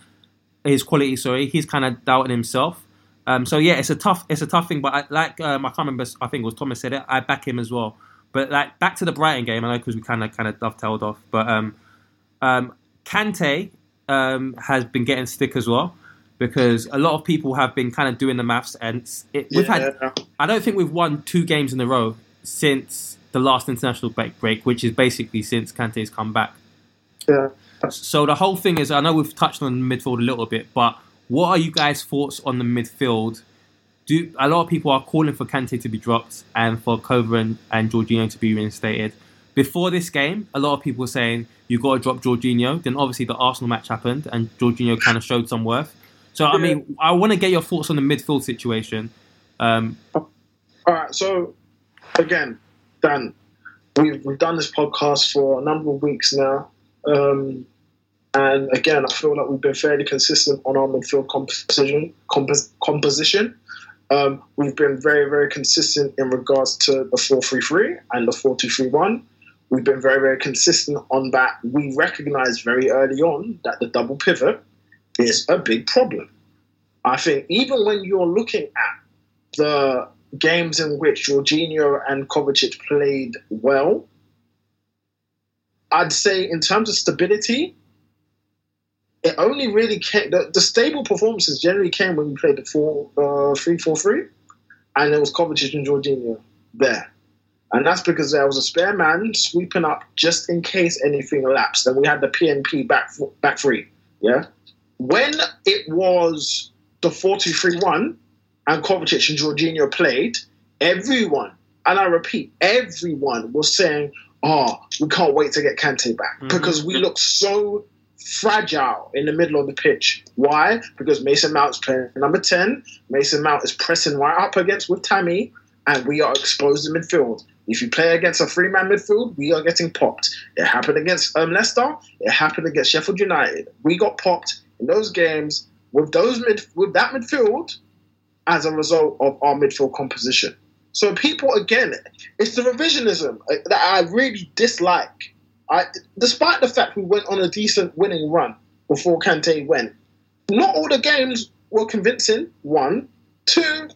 his quality. Sorry, he's kind of doubting himself. Um, so yeah, it's a tough, it's a tough thing. But I, like um, I can't remember, I think it was Thomas said it. I back him as well. But like back to the Brighton game, I know because we kind of kind of dovetailed off. But um, um, Kante um, has been getting stick as well because a lot of people have been kind of doing the maths, and it, we've had. I don't think we've won two games in a row since the last international break, break which is basically since Kante's come back. Yeah. So the whole thing is, I know we've touched on the midfield a little bit, but what are you guys' thoughts on the midfield? Do a lot of people are calling for Kante to be dropped and for Kova and, and Jorginho to be reinstated? Before this game, a lot of people were saying you've got to drop Jorginho. Then obviously the Arsenal match happened and Jorginho kind of showed some worth. So I mean, I want to get your thoughts on the midfield situation. Um, All right. So again, Dan, we've we've done this podcast for a number of weeks now, um, and again, I feel like we've been fairly consistent on our midfield composition. Compos- composition. Um, we've been very, very consistent in regards to the four-three-three and the four-two-three-one. We've been very, very consistent on that. We recognised very early on that the double pivot is a big problem. I think even when you're looking at the games in which Jorginho and Kovacic played well, I'd say in terms of stability, it only really came. The, the stable performances generally came when we played the four, uh, three, four, three, and it was Kovacic and Jorginho there. And that's because there was a spare man sweeping up just in case anything elapsed. And we had the PNP back back three. Yeah. When it was the 4-2-3-1 and Kovacic and Jorginho played, everyone, and I repeat, everyone was saying, oh, we can't wait to get Kante back because we look so fragile in the middle of the pitch. Why? Because Mason Mount is playing number 10. Mason Mount is pressing right up against with Tammy, and we are exposed in midfield. If you play against a three man midfield, we are getting popped. It happened against um, Leicester. It happened against Sheffield United. We got popped in those games with those mid with that midfield as a result of our midfield composition. So people, again, it's the revisionism uh, that I really dislike. I, despite the fact we went on a decent winning run before Kante went, not all the games were convincing. One, two,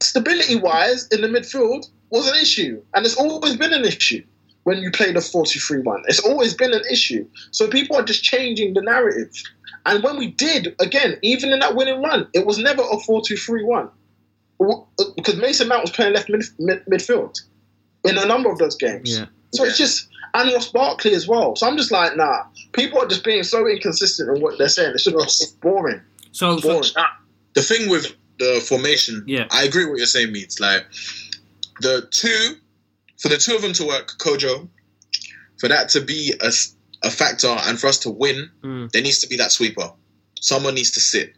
stability-wise in the midfield was an issue, and it's always been an issue when you play the 4-2-3-1. It's always been an issue. So people are just changing the narrative. And when we did, again, even in that winning run, it was never a 4-2-3-1 because Mason Mount was playing left mid, mid, midfield in a number of those games. Yeah. So it's just and Ross Barkley as well. So I'm just like, nah. People are just being so inconsistent in what they're saying. It's just boring. so, so Boring. the thing with the formation, Yeah. I agree with what you're saying, means like the two for the two of them to work, Kojo, for that to be a factor and for us to win, Mm. there needs to be that sweeper. Someone needs to sit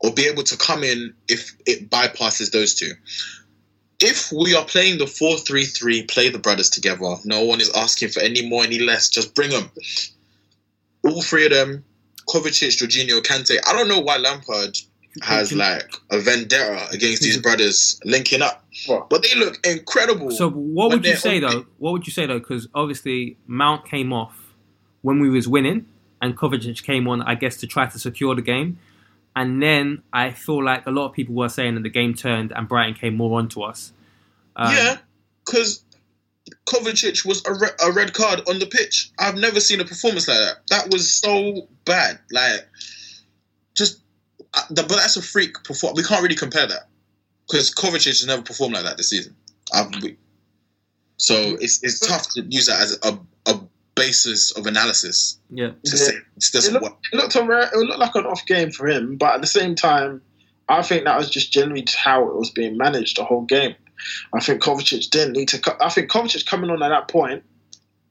or be able to come in if it bypasses those two. If we are playing the 4 3 3, play the brothers together. No one is asking for any more, any less. Just bring them. All three of them, Kovacic, Jorginho, Kante. I don't know why Lampard has like a vendetta against these brothers linking up, but they look incredible. So what would you say though? What would you say though? Because obviously Mount came off when we was winning, and Kovacic came on, I guess, to try to secure the game. And then I feel like a lot of people were saying that the game turned and Brighton came more onto us. Um, yeah, because Kovacic was a, re- a red card on the pitch. I've never seen a performance like that. That was so bad. Like, just, uh, the, but that's a freak perform. We can't really compare that because Kovacic has never performed like that this season. I've, we, so it's it's tough to use that as a, a basis of analysis yeah. to Yeah. say it It doesn't looked, work. it looked a rare, it looked like an off game for him, but at the same time, I think that was just generally how it was being managed the whole game. I think Kovacic didn't need to. I think Kovacic coming on at that point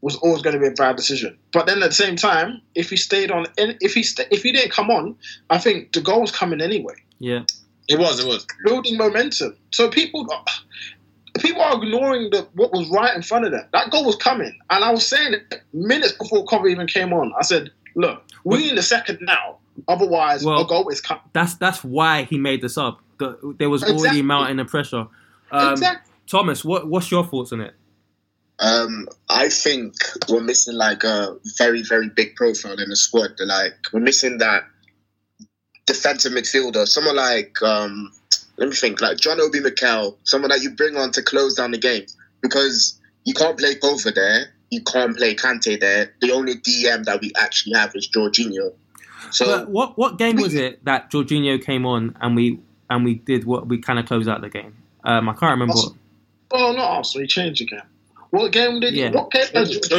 was always going to be a bad decision. But then at the same time, if he stayed on, if he sta if he didn't come on, I think the goal was coming anyway, Yeah. It was, it was. building momentum. So people. People are ignoring the, what was right in front of them. That goal was coming, and I was saying it minutes before Kovacic even came on. I said, "Look, we need a second now. Otherwise, Well- a goal is coming." That's that's why he made the sub. The, there was already Exactly. mounting the pressure. Um, exactly. Thomas, what what's your thoughts on it? Um, I think we're missing like a very, very big profile in the squad. Like we're missing that defensive midfielder, someone like um, let me think, like John Obi Mikel, someone that you bring on to close down the game because you can't play Kova there, you can't play Kante there. The only DM that we actually have is Jorginho. So But what what game was it that Jorginho came on and we and we did what we kind of closed out the game? Um, I can't remember. What, Oh, not Arsenal. He changed again. What game did? Yeah. What game? has It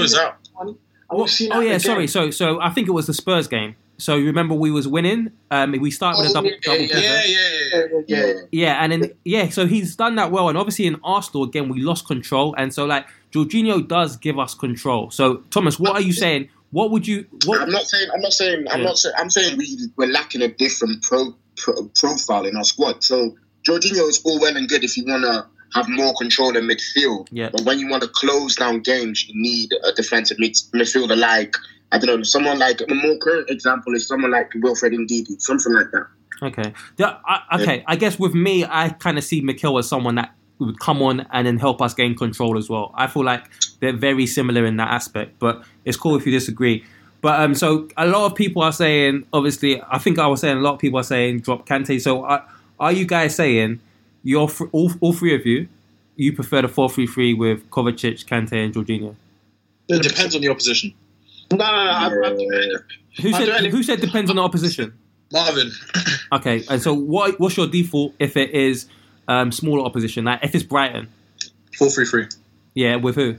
was out. And we've oh yeah, again. sorry. So so I think it was the Spurs game. So you remember we was winning. Um, we started with a Oh, double yeah, double yeah, pivot. Yeah, yeah, yeah. Yeah, yeah, yeah. Yeah, and then yeah, so he's done that well, and obviously in Arsenal again we lost control, and so like Jorginho does give us control. So Thomas, what are you saying? What would you? What? I'm not saying. I'm not saying. I'm Yeah. not saying. I'm saying we we're lacking a different pro, pro profile in our squad. So Jorginho is all well and good if you want to have more control in midfield. Yeah. But when you want to close down games, you need a defensive mid, midfielder like I don't know, someone like a more current example is someone like Wilfred Ndidi, something like that. Okay, yeah, I, okay. I guess with me, I kind of see Mikel as someone that would come on and then help us gain control as well. I feel like they're very similar in that aspect, but it's cool if you disagree. But um, so a lot of people are saying, obviously, I think I was saying a lot of people are saying drop Kante. So are, are you guys saying you're fr- all, all three of you, you prefer the four three three with Kovacic, Kante, and Jorginho? It depends on the opposition. No, no, no. I, I, Who I said don't- who said depends on the opposition? Marvin, Okay, and so what what's your default if it is um, smaller opposition? Like if it's Brighton, four three three. yeah, with who?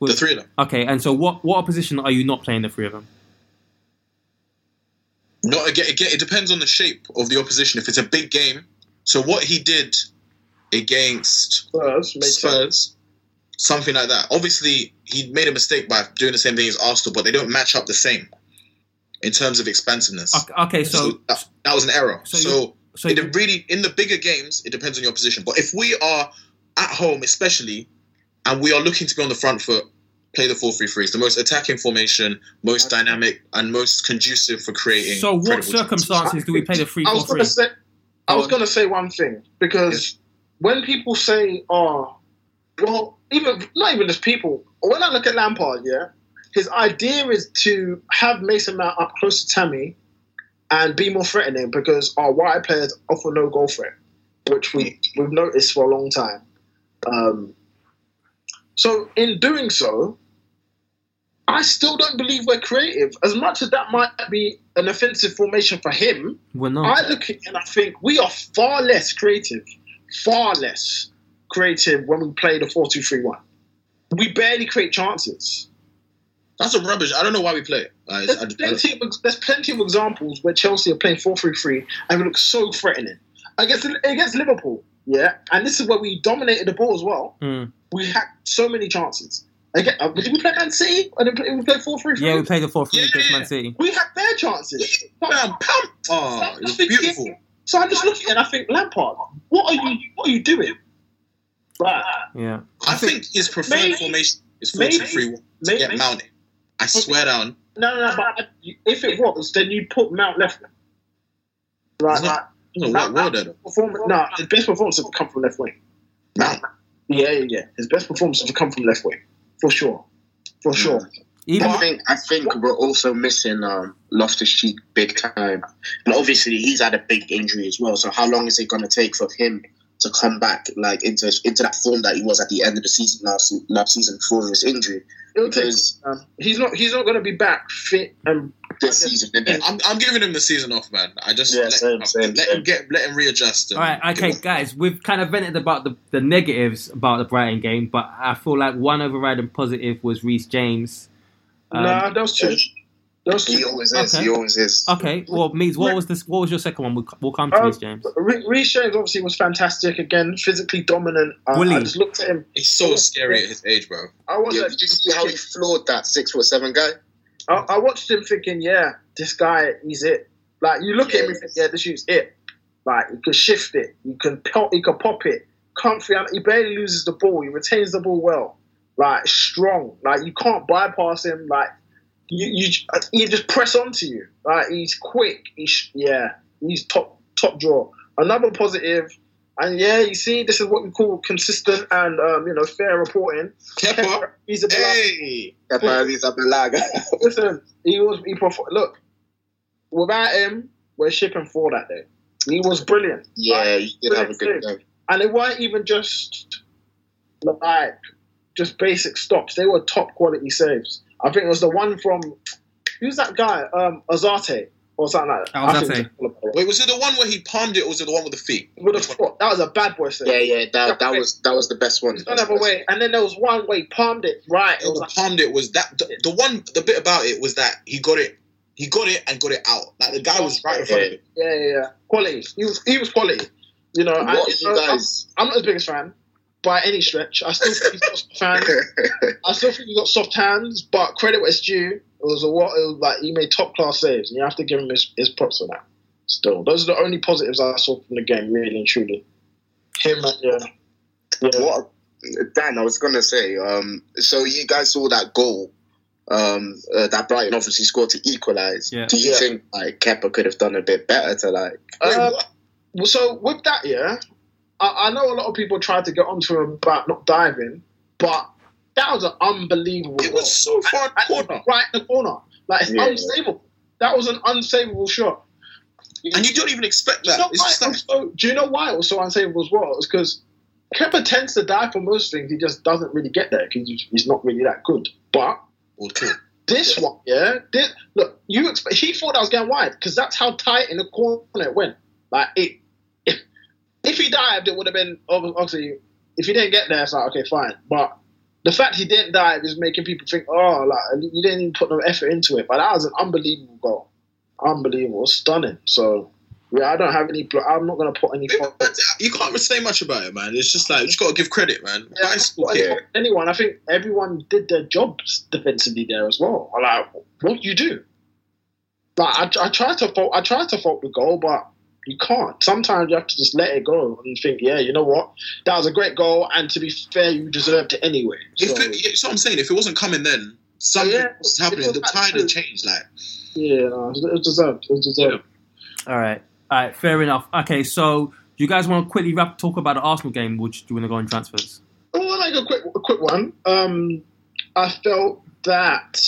With, The three of them. Okay, and so what what opposition are you not playing the three of them? Not again. Again, it depends on the shape of the opposition. If it's a big game, so what he did against Spurs, Spurs something like that. Obviously, he made a mistake by doing the same thing as Arsenal, but they don't match up the same in terms of expansiveness. Okay, so, so that, that, was an error. So, so, so it really in the bigger games, it depends on your position. But if we are at home, especially, and we are looking to be on the front foot, play the 4 3 threes, is the most attacking formation, most dynamic, and most conducive for creating. So, what circumstances do we play the 3 4 3? I was gonna say one thing because when people say, "Oh, well," even not even just people. When I look at Lampard, yeah, his idea is to have Mason Mount up close to Tammy and be more threatening because our wide players offer no goal threat, which we we've noticed for a long time. Um, so in doing so, I still don't believe we're creative. As much as that might be an offensive formation for him, We're not. I look at it and I think we are far less creative, far less creative when we play the 4 2 3 1. We barely create chances. That's a rubbish. I don't know why we play it. Like, There's I- I- plenty, of, there's plenty of examples where Chelsea are playing 4 3 3 and we look so threatening. Against, against Liverpool, yeah, and this is where we dominated the ball as well. Mm. We had so many chances. Again, uh, did we play Man City? And then play- we played 4 3 3? Yeah, we played the four three against. Man City. We had their chances. Bam, pam. Oh, it was beautiful. So I just look at it and I think, Lampard, what are you what are you doing? Right. Yeah. I think his preferred Maybe- formation is 4 maybe- 2 3 to maybe- get mounted. I swear down. No, no, no. But if it was, then you put Mount left. Right, It's not- right. No, Mount- what word there? Performance, no, his best performance would come from left wing. Mount. Yeah, yeah, yeah. His best performance would come from left wing, for sure, for sure. Even I think I think we're also missing um, Loftus Cheek big time, and obviously he's had a big injury as well. So how long is it going to take for him to come back like into into that form that he was at the end of the season last last season before his injury? It'll take- Because um, he's not he's not going to be back fit and this season, innit? I'm, I'm giving him the season off, man. I just Yeah, let, same, same, let same. him get let him readjust. And All right, okay, guys, we've kind of vented about the, the negatives about the Brighton game, but I feel like one overriding positive was Reece James. Um, nah, those two, those he always is. Okay. He always is. Okay, well, Meeds, what was this? What was your second one? We'll, we'll come to Um, Reece James. Re- Reece James obviously was fantastic again, physically dominant. Uh, I just looked at him. He's so scary at his age, bro. I was Yeah, like, did you see how he floored that six foot seven guy? I, I watched him thinking, yeah, this guy, he's it. Like you look at him think, yeah, this dude's it. Like he can shift it, he can pop, he can pop it, comfy. He barely loses the ball. He retains the ball well. Like strong. Like you can't bypass him. Like you, you, he just press onto you. Like he's quick. He's yeah, he's top top draw. Another positive. And yeah, you see, this is what we call consistent and um, you know fair reporting. Kepa, He's a hey, He's a balaga. Listen, he was he performed. Look, without him, we're shipping four that day. He was brilliant. Yeah, Like, he did have a good brilliant. game. and it weren't even just like just basic stops. They were top quality saves. I think it was the one from who's that guy? Um, Azate or something like that. I think Azate. it was- wait, was it the one where he palmed it, or was it the one with the feet? With a foot. That was a bad boy save. Yeah, yeah, that, that was that was the best one. He's gone other way, and then there was one where he palmed it right. It was like, palmed it was that the, the one. The bit about it was that he got it, he got it and got it out. Like the guy was right in front of him. yeah, yeah, yeah. Quality. He was he was quality. You know, I, What you you know, I'm- guys? I'm not his biggest fan by any stretch. I still think he's got soft hands. I still think he's got soft hands, but credit where it's due. It was a what? Was like he made top class saves, and you have to give him his, his props for that. Still, those are the only positives I saw from the game, really and truly. Him, and, yeah, yeah. What Dan, I was gonna say. Um, so you guys saw that goal um, uh, that Brighton obviously scored to equalise. Yeah. Do you Yeah. think like Kepa could have done a bit better to like? Uh, well, so with that, yeah, I, I know a lot of people tried to get onto him about not diving, but that was an unbelievable. It was so far in At- at- corner. right in the corner. Like it's Yeah. unsavable. That was an unsavable shot. and you don't even expect You that. know It's why just like, so- do you know why it was so unsavable as well? It's because Kepa tends to die for most things. He just doesn't really get there because he's not really that good. But true. this one, yeah, this, look, you expect he thought I was going wide because that's how tight in the corner it went. Like it, if, if he dived, it would have been obviously. If he didn't get there, it's like okay, fine. But the fact he didn't die is making people think, oh, like you didn't even put no effort into it. But that was an unbelievable goal, unbelievable, stunning. So yeah, I don't have any. bl- I'm not going to put any. You can't say much about it, man. It's just like you just got to give credit, man. Yeah, kick. anyone, I think everyone did their jobs defensively there as well. Like, what do you do? Like, I, I try to fault, I try to fault the goal, but you can't. Sometimes you have to just let it go and think, yeah, you know what, that was a great goal, and to be fair, you deserved it anyway. If So, it, it's what I'm saying. If it wasn't coming then, something Yeah, was happening. it The tide had changed. Like yeah, no, it was deserved. It was deserved. All right, all right, fair enough. Okay, so you guys want to quickly wrap talk about the Arsenal game? Which do you want to go on transfers? Oh, like a quick, a quick one. Um, I felt that.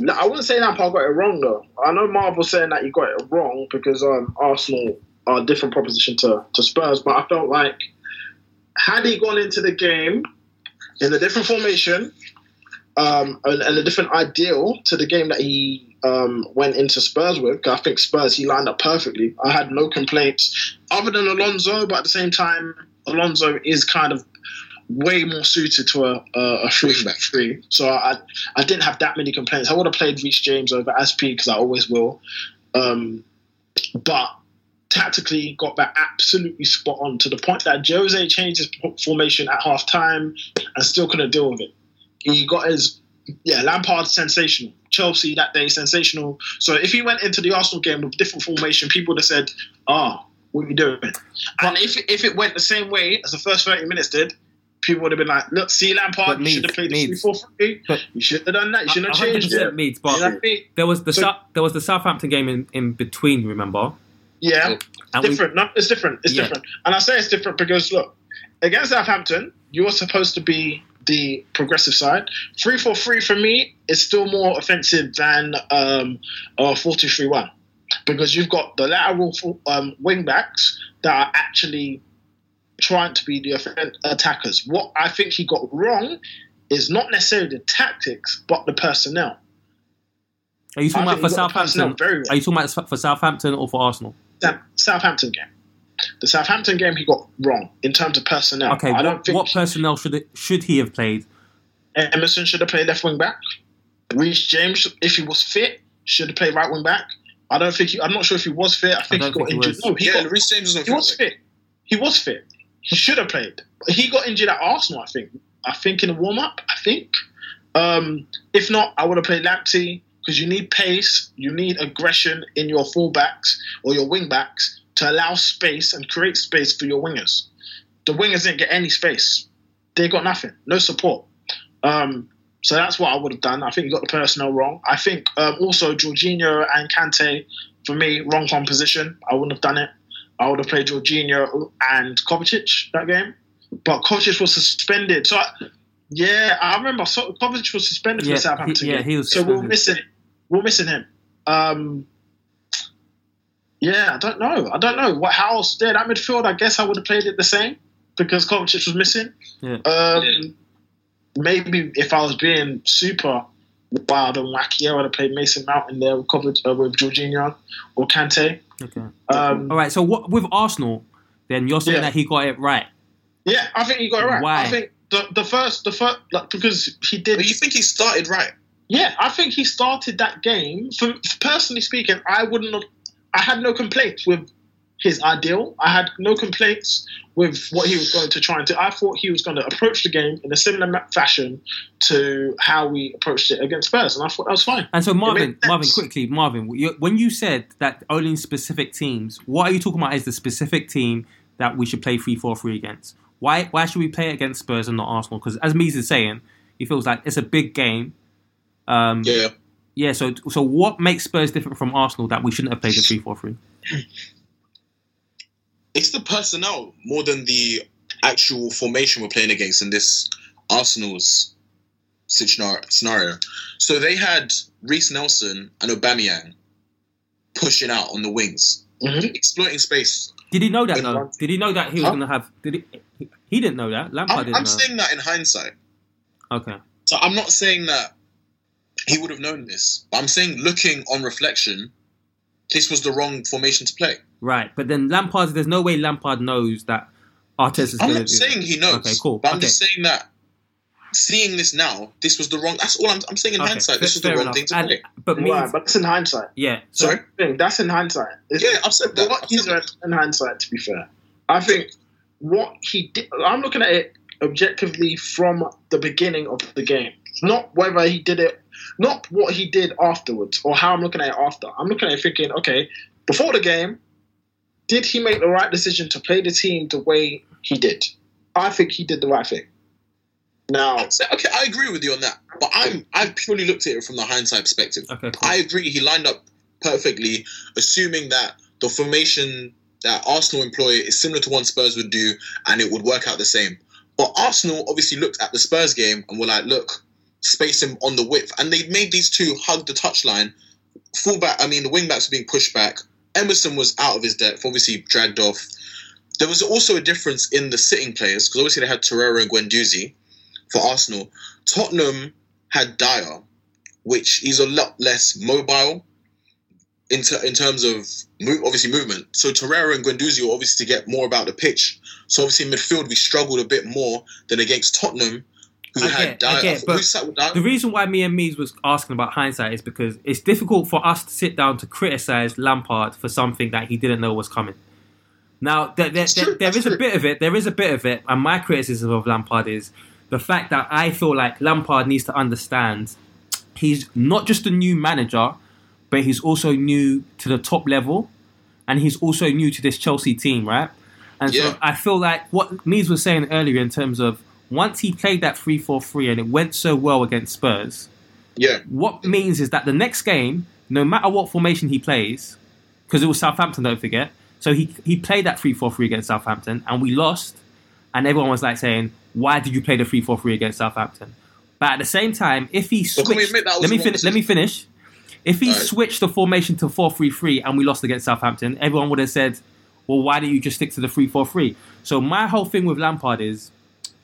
No, I wouldn't say Lampard got it wrong though. I know Marv was saying that he got it wrong because um, Arsenal are a different proposition to, to Spurs, but I felt like had he gone into the game in a different formation um, and, and a different ideal to the game that he um, went into Spurs with, I think Spurs he lined up perfectly. I had no complaints other than Alonso, but at the same time, Alonso is kind of way more suited to a, a, a three back three. So I I didn't have that many complaints. I would have played Reece James over Aspi because I always will. Um, but tactically got that absolutely spot on to the point that Jose changed his formation at half time and still couldn't deal with it. He got his yeah, Lampard sensational. Chelsea that day sensational. So if he went into the Arsenal game with different formation, people would have said, "Ah, what are you doing?" And if if it went the same way as the first thirty minutes did, people would have been like, "Look, see Lampard, you should have Meeds- played the three Meads. four three. You should have done that. You shouldn't have changed 100% it." Meads, You know but what I mean? there was the So- there was the Southampton game in, in between. Remember? Yeah, And we- different. no, it's different. It's Yeah. different. And I say it's different because look, against Southampton, you're supposed to be the progressive side. Three four three for me is still more offensive than um, uh, four two three one because you've got the lateral um, wing backs that are actually trying to be the offen- attackers. What I think he got wrong is not necessarily the tactics, but the personnel. Are you talking I about for think he got the personnel Southampton? very well. Are you talking about for Southampton or for Arsenal? That Southampton game. The Southampton game he got wrong in terms of personnel. Okay, I don't what, think what personnel should it, should he have played? Emerson should have played left wing back. Reece James, if he was fit, should have played right wing back. I don't think he, I'm not sure if he was fit. I think don't he got think he injured. was. No, he Yeah, got, Reece James was on he was fit. fit. He was fit. He should have played. He got injured at Arsenal, I think. I think in the warm up, I think. Um, if not, I would have played Lamptey because you need pace, you need aggression in your fullbacks or your wing backs to allow space and create space for your wingers. The wingers didn't get any space. They got nothing, no support. Um, so that's what I would have done. I think you got the personnel wrong. I think um, also Jorginho and Kante, for me, wrong composition. I wouldn't have done it. I would have played Jorginho and Kovacic that game, but Kovacic was suspended. So I, yeah, I remember so, Kovacic was suspended Yeah, for the Southampton he- yeah, he was so we're missing, we're missing him. Um, yeah, I don't know. I don't know what how else there that midfield. I guess I would have played it the same because Kovacic was missing. Yeah. Um, Maybe if I was being super wild and wacky, I would have played Mason Mount in there with, Kovac, uh, with Jorginho or Kante. Okay. Um, All right. So what with Arsenal? Then you're saying Yeah. that he got it right. yeah, I think he got it right. Why? I think the the first the first like because he did. But you think he started right? Yeah, I think he started that game. For, personally speaking, I wouldn't. Have, I had no complaints with his ideal. I had no complaints with what he was going to try and do. I thought he was going to approach the game in a similar fashion to how we approached it against Spurs, and I thought that was fine. And so Marvin. Marvin, quickly, Marvin, when you said that only in specific teams, what are you talking about? Is the specific team that we should play three four three against? Why why should we play against Spurs and not Arsenal? Because as Meeds is saying, he feels like it's a big game. Um, Yeah. yeah. So so what makes Spurs different from Arsenal that we shouldn't have played the three four three? It's the personnel more than the actual formation we're playing against in this Arsenal's scenario. So they had Reiss Nelson and Aubameyang pushing out on the wings, Mhm. exploiting space. Did he know that though? one- Did he know that he was Huh? going to have? Did he? he- He didn't know that. Lampard I'm, didn't I'm know. saying that in hindsight. Okay. So I'm not saying that he would have known this, but I'm saying looking on reflection, this was the wrong formation to play. Right, but then Lampard, there's no way Lampard knows that Arteta's I'm not do. saying he knows. Okay, cool. But I'm Okay. just saying that seeing this now, this was the wrong. That's all I'm, I'm saying in Okay, hindsight. This was the wrong enough. thing to And- play. But me, Right, but that's in hindsight. yeah. Sorry? thing. That's in hindsight. It's- Yeah, I've said that. What I've he's said that. in hindsight, to be fair, I think what he did. I'm looking at it objectively from the beginning of the game, not whether he did it, not what he did afterwards or how I'm looking at it after. I'm looking at it thinking, okay, before the game, did he make the right decision to play the team the way he did? I think he did the right thing. Now, So, okay, I agree with you on that, but I'm I've purely looked at it from the hindsight perspective. Okay, cool. I agree he lined up perfectly, assuming that the formation that Arsenal employ is similar to one Spurs would do, and it would work out the same. But Arsenal obviously looked at the Spurs game and were like, "Look, space him on the width," and they made these two hug the touchline. Fullback, I mean, the wing backs were being pushed back. Emerson was out of his depth, obviously dragged off. There was also a difference in the sitting players because obviously they had Torreira and Guendouzi for Arsenal. Tottenham had Dier, which is a lot less mobile in, ter- in terms of obviously movement. So Torreira and Guendouzi were obviously to get more about the pitch. So obviously midfield we struggled a bit more than against Tottenham, who I had get- I get, but sat with Dier? The reason why me and Meeds was asking about hindsight is because it's difficult for us to sit down to criticize Lampard for something that he didn't know was coming. Now, there, there, there, true, there is a bit of it. There is a bit of it, and my criticism of Lampard is the fact that I feel like Lampard needs to understand he's not just a new manager, but he's also new to the top level, and he's also new to this Chelsea team, right? And Yeah. so I feel like what Meeds was saying earlier in terms of once he played that 3 4 3 and it went so well against Spurs, yeah, what means is that the next game, no matter what formation he plays, because it was Southampton, don't forget. So he he played that 3 4 3 against Southampton and we lost. and everyone was like saying, "Why did you play the three four three against Southampton?" But at the same time, if he But can we switched, was let me finish. Let me finish. If he Alright. switched the formation to four three three and we lost against Southampton, everyone would have said, "Well, why didn't you just stick to the three four three?" So my whole thing with Lampard is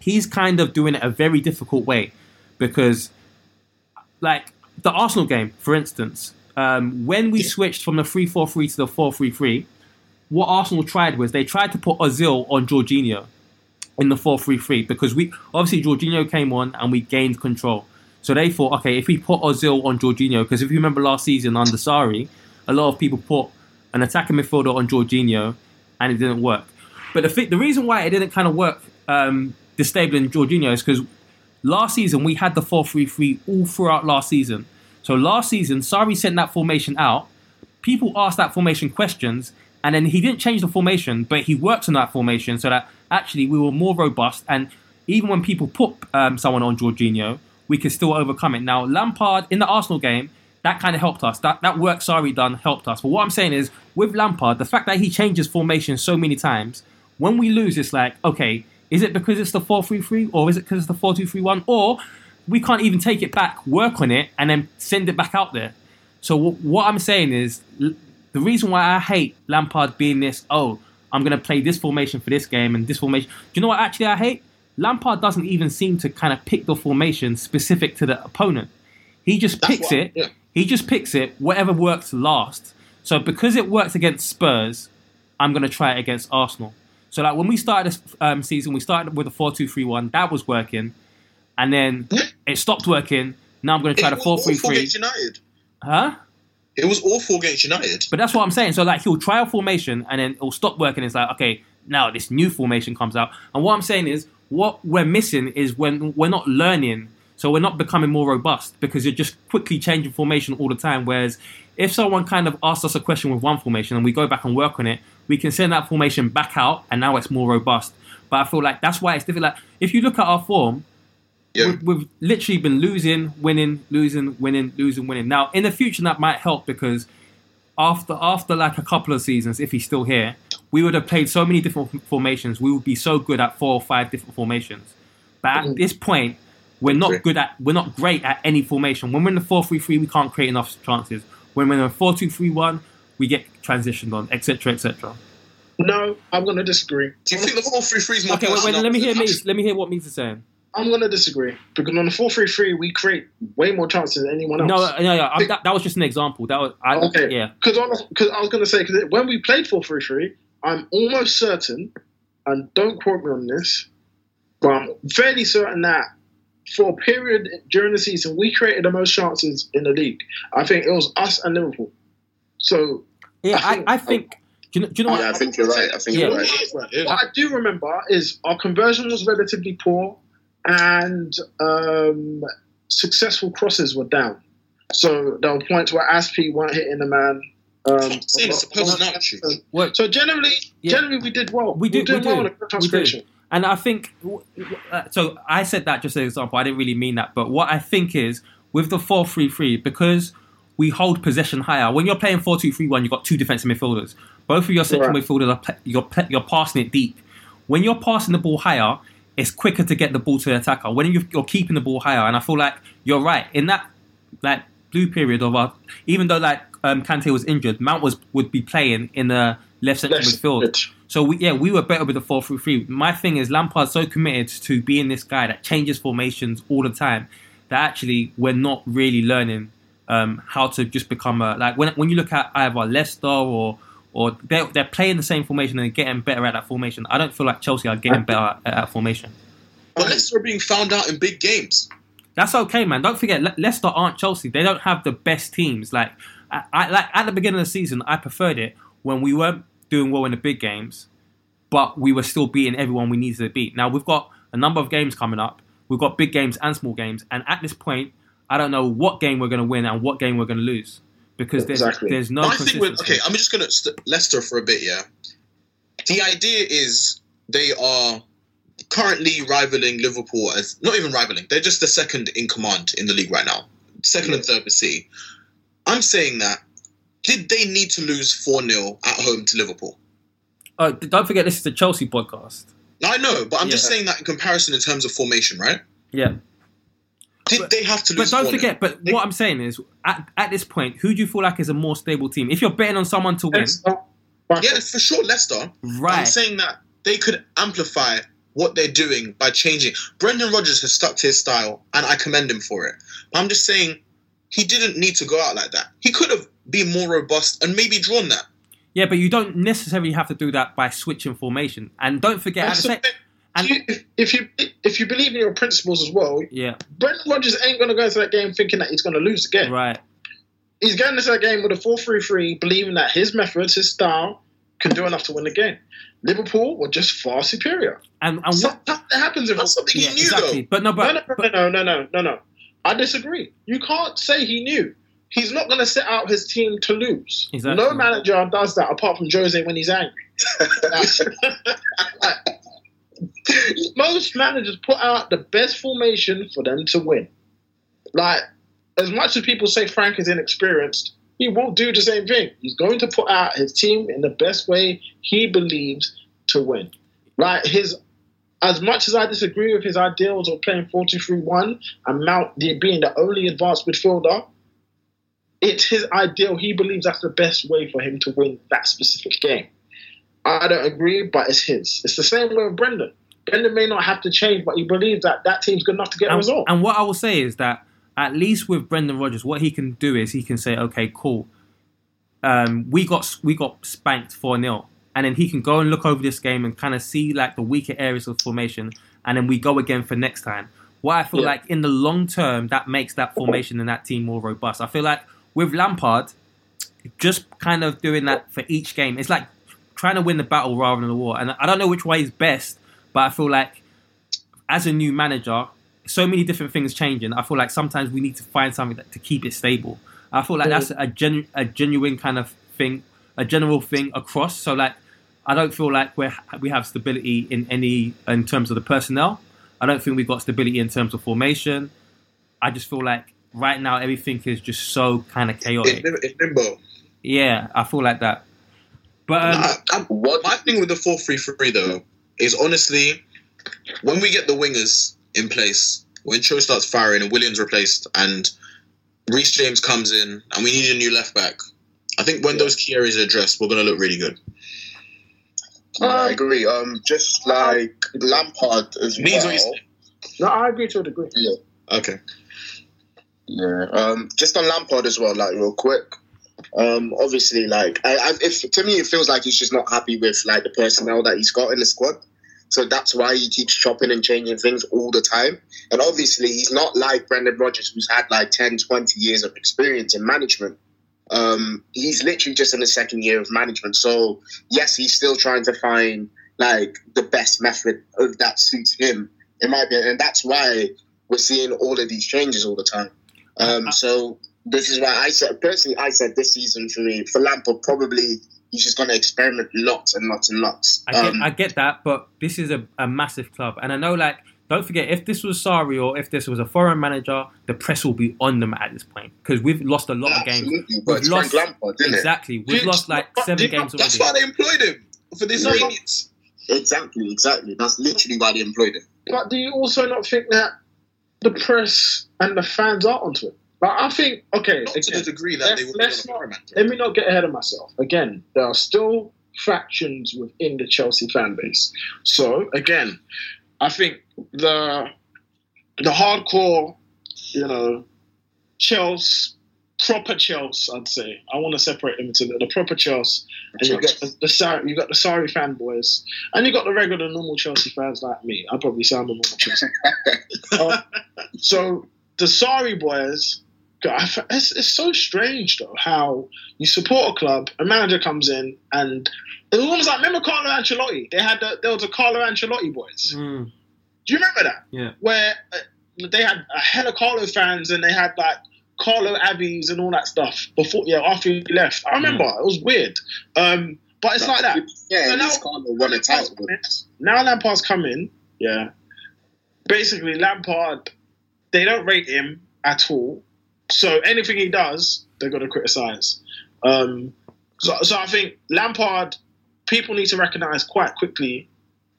he's kind of doing it a very difficult way because like the Arsenal game, for instance, um, when we switched from the 3 4 3 to the 4 3 3, what Arsenal tried was they tried to put Ozil on Jorginho in the 4 3 3 because we obviously Jorginho came on and we gained control. So they thought, okay, if we put Ozil on Jorginho, because if you remember last season under Sarri, a lot of people put an attacking midfielder on Jorginho and it didn't work. But the, thi- the reason why it didn't kind of work um, disabling Jorginho is because last season we had the 4-3-3 all throughout last season. So last season, Sarri sent that formation out. People asked that formation questions, and then he didn't change the formation, but he worked on that formation so that actually we were more robust. And even when people put um, someone on Jorginho, we could still overcome it. Now Lampard in the Arsenal game, that kind of helped us. That that work Sarri done helped us. But what I'm saying is, with Lampard, the fact that he changes formation so many times, when we lose, it's like, okay, is it because it's the 4 3 3 or is it because it's the 4 2 3 1? Or we can't even take it back, work on it, and then send it back out there. So w- what I'm saying is, l- the reason why I hate Lampard being this, oh, I'm going to play this formation for this game and this formation. Do you know what actually I hate? Lampard doesn't even seem to kind of pick the formation specific to the opponent. He just That's picks what- it. yeah. He just picks it, whatever works last. So because it works against Spurs, I'm going to try it against Arsenal. So like when we started this um, season, we started with a 4-2-3-1. That was working. And then it stopped working. Now I'm going to try It the 4-3-3. against United. Huh? It was awful against United. But that's what I'm saying. So like he'll try a formation and then it'll stop working. It's like okay, now this new formation comes out. And what I'm saying is what we're missing is when we're not learning. So we're not becoming more robust because you're just quickly changing formation all the time. Whereas if someone kind of asks us a question with one formation and we go back and work on it, we can send that formation back out and now it's more robust. But I feel like that's why it's difficult. Like if you look at our form, Yeah. we've, we've literally been losing, winning, losing, winning, losing, winning. Now, in the future, that might help because after after like a couple of seasons, if he's still here, we would have played so many different formations. We would be so good at four or five different formations. But at mm-hmm. this point, we're not good at we're not great at any formation. When we're in the four three three, we can't create enough chances. When we're in the four two three one, we get transitioned on, etc. etc. No, I'm going to disagree. Do you think the 4 3 3 is more Okay, wait, wait, personal let me hear than Let me hear what Meeds is saying. I'm going to disagree because on the 4-3-3 we create way more chances than anyone else. No, no, no. I'm, that, that was just an example. That was I, Okay. yeah. Because I was going to say, because when we played 4 3 3, I'm almost certain, and don't quote me on this, but I'm fairly certain that for a period during the season, we created the most chances in the league. I think it was us and Liverpool. So, Yeah, I I, think- I think. Do you know, do you know Yeah, I what? think you're right. I think Yeah. you're right. what I do remember is our conversion was relatively poor and um, successful crosses were down. So there were points where Aspi weren't hitting the man. Um, I'm saying it's a personality. What- So generally, Yeah. generally we did well. We did, were doing we do, well in the we transformation. do. And I think, uh, so I said that just as an example. I didn't really mean that, but what I think is with the four-three-three, because we hold possession higher. When you're playing four-two-three-one, you've got two defensive midfielders. Both of your central Right. midfielders are you're you're passing it deep. When you're passing the ball higher, it's quicker to get the ball to the attacker. When you're, you're keeping the ball higher, and I feel like you're right in that like blue period of our, even though like um, Kante was injured, Mount was would be playing in the left central Left midfield. mid. So we, yeah, we were better with the four through three. My thing is Lampard's so committed to being this guy that changes formations all the time that actually we're not really learning um, how to just become a like when when you look at either Leicester or or they're, they're playing the same formation and getting better at that formation. I don't feel like Chelsea are getting better at that formation. But Leicester are being found out in big games. That's okay, man. Don't forget, Le- Leicester aren't Chelsea. They don't have the best teams. Like, I, I like at the beginning of the season, I preferred it when we weren't doing well in the big games, but we were still beating everyone we needed to beat. Now we've got a number of games coming up. We've got big games and small games, and at this point, I don't know what game we're going to win and what game we're going to lose because there's Exactly. there's no My thing with consistency. okay, I'm just gonna st- Leicester for a bit. Yeah, the idea is they are currently rivaling Liverpool as not even rivaling. They're just the second in command in the league right now, second and third with I'm saying that did they need to lose four 0 at home to Liverpool? Oh, don't forget, this is the Chelsea podcast. I know, but I'm just saying that in comparison in terms of formation, right? Yeah. Did they have to But lose? don't 4-0? forget, but what I'm saying is, at, at this point, who do you feel like is a more stable team? If you're betting on someone to win, Leicester, Yeah, for sure, Leicester. Right. I'm right? saying that they could amplify what they're doing by changing. Brendan Rodgers has stuck to his style, and I commend him for it. But I'm just saying he didn't need to go out like that. He could have been more robust and maybe drawn that. Yeah, but you don't necessarily have to do that by switching formation. And don't forget, at the That's and you- if, if you if you believe in your principles as well, yeah, Brendan Rodgers ain't going to go into that game thinking that he's going to lose again. right. He's going into that game with a 4-3-3, believing that his methods, his style, can do enough to win the game. Liverpool were just far superior. And and what? Sometimes that happens. If That's something Yeah, he knew, exactly. though. But no, no, but, no, but no, no, no, no, no, no. I disagree. You can't say he knew. He's not going to set out his team to lose. Exactly. No manager does that apart from Jose when he's angry. Most managers put out the best formation for them to win. Like, as much as people say Frank is inexperienced, he will do the same thing. He's going to put out his team in the best way he believes to win. Like his, as much as I disagree with his ideals of playing 4-2-3-1 and Mount being the only advanced midfielder, it's his ideal. He believes that's the best way for him to win that specific game. I don't agree, but it's his. It's the same way with Brendan. Brendan may not have to change, but he believes that that team's good enough to get a result. and what I will say is that at least with Brendan Rodgers, what he can do is he can say, okay, cool. Um, we got we got spanked four 0 and then he can go and look over this game and kind of see like the weaker areas of formation, and then we go again for next time. What I feel Yeah. like in the long term, that makes that formation and that team more robust. I feel like with Lampard, just kind of doing that for each game, it's like trying to win the battle rather than the war. And I don't know which way is best, but I feel like as a new manager, so many different things changing. I feel like sometimes we need to find something that, to keep it stable. I feel like that's a, genu- a genuine kind of thing, a general thing across. So like, I don't feel like we we have stability in any in terms of the personnel. I don't think we've got stability in terms of formation. I just feel like right now everything is just so kind of chaotic. lim- in limbo. Yeah, I feel like that. But um, I, I, What- my thing with the 4 3 3 though is honestly, when we get the wingers in place, when Cho starts firing and Willian's replaced and Reece James comes in and we need a new left back, I think when those key areas are addressed, we're going to look really good. Yeah, I agree. Um, just like Lampard as Means well. no, I agree to a degree. Yeah. Okay. Yeah. Um, just on Lampard as well, like real quick. Um, obviously, like I, I, if to me, it feels like he's just not happy with like the personnel that he's got in the squad. So that's why he keeps chopping and changing things all the time. And obviously, he's not like Brendan Rodgers, who's had like 10, 20 years of experience in management. Um, he's literally just in the second year of management. So yes, he's still trying to find like the best method that suits him. In my opinion, and that's why we're seeing all of these changes all the time. Um, so this is why I said personally, I said this season for me for Lampard probably he's just going to experiment lots and lots and lots. I get, Um, I get that, but this is a, a massive club, and I know like don't forget if this was Sarri or if this was a foreign manager, the press will be on them at this point because we've lost a lot of games. Absolutely, but We've it's lost Frank Lampard, isn't it? exactly. We've Dude, lost like but- seven dude, games That's already. why they employed him for this Yeah. Exactly, exactly. That's literally why they employed him. But do you also not think that the press and the fans are onto it? Like, I think, okay, Not to the degree that they would let's be on a foreign manager. let me not get ahead of myself. Again, there are still factions within the Chelsea fan base. So again, I think the the hardcore, you know, Chelsea, proper Chelsea, I'd say. I want to separate them into the, the proper Chelsea. And you got the, the Sar- you got the Sarri fanboys, and you got the regular normal Chelsea fans like me. I probably sound a normal Chelsea. Uh, so the Sarri boys, God, it's, it's so strange though how you support a club, a manager comes in, and it's almost like remember Carlo Ancelotti. They had the, there was a Carlo Ancelotti boys. Mm, Do you remember that? yeah, Where uh, they had a hell of Carlo fans, and they had like Carlo Abbeys and all that stuff before. Yeah, after he left, I remember it was weird. Um, but it's like that. Yeah, So now- won a title. Now Lampard's coming. yeah. Basically, Lampard, they don't rate him at all. So anything he does, they're going to criticize. Um, so, so I think Lampard, people need to recognize quite quickly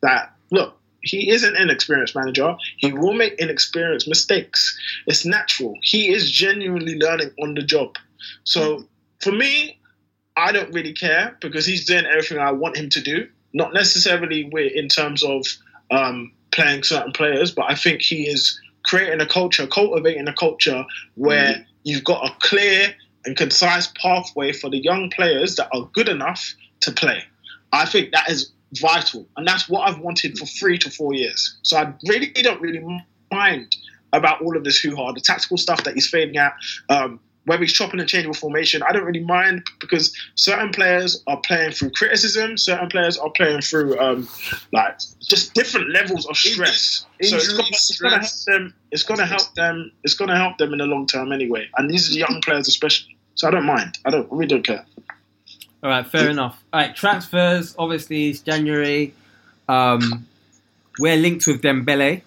that look, he is an inexperienced manager. He will make inexperienced mistakes. It's natural. He is genuinely learning on the job. So for me, I don't really care because he's doing everything I want him to do. Not necessarily in terms of um, playing certain players, but I think he is creating a culture, cultivating a culture where you've got a clear and concise pathway for the young players that are good enough to play. I think that is vital, and that's what I've wanted for three to four years. So I really don't really mind about all of this hoo-ha, the tactical stuff that he's fading out, um, whether he's chopping and changing formation. I don't really mind because certain players are playing through criticism, certain players are playing through um, like just different levels of stress. so it's it's gonna help them. It's gonna help them. It's gonna help them in the long term anyway. And these are young players especially. So I don't mind. I don't. I really don't care. All right, fair enough. All right, transfers. Obviously, it's January. Um, we're linked with Dembele,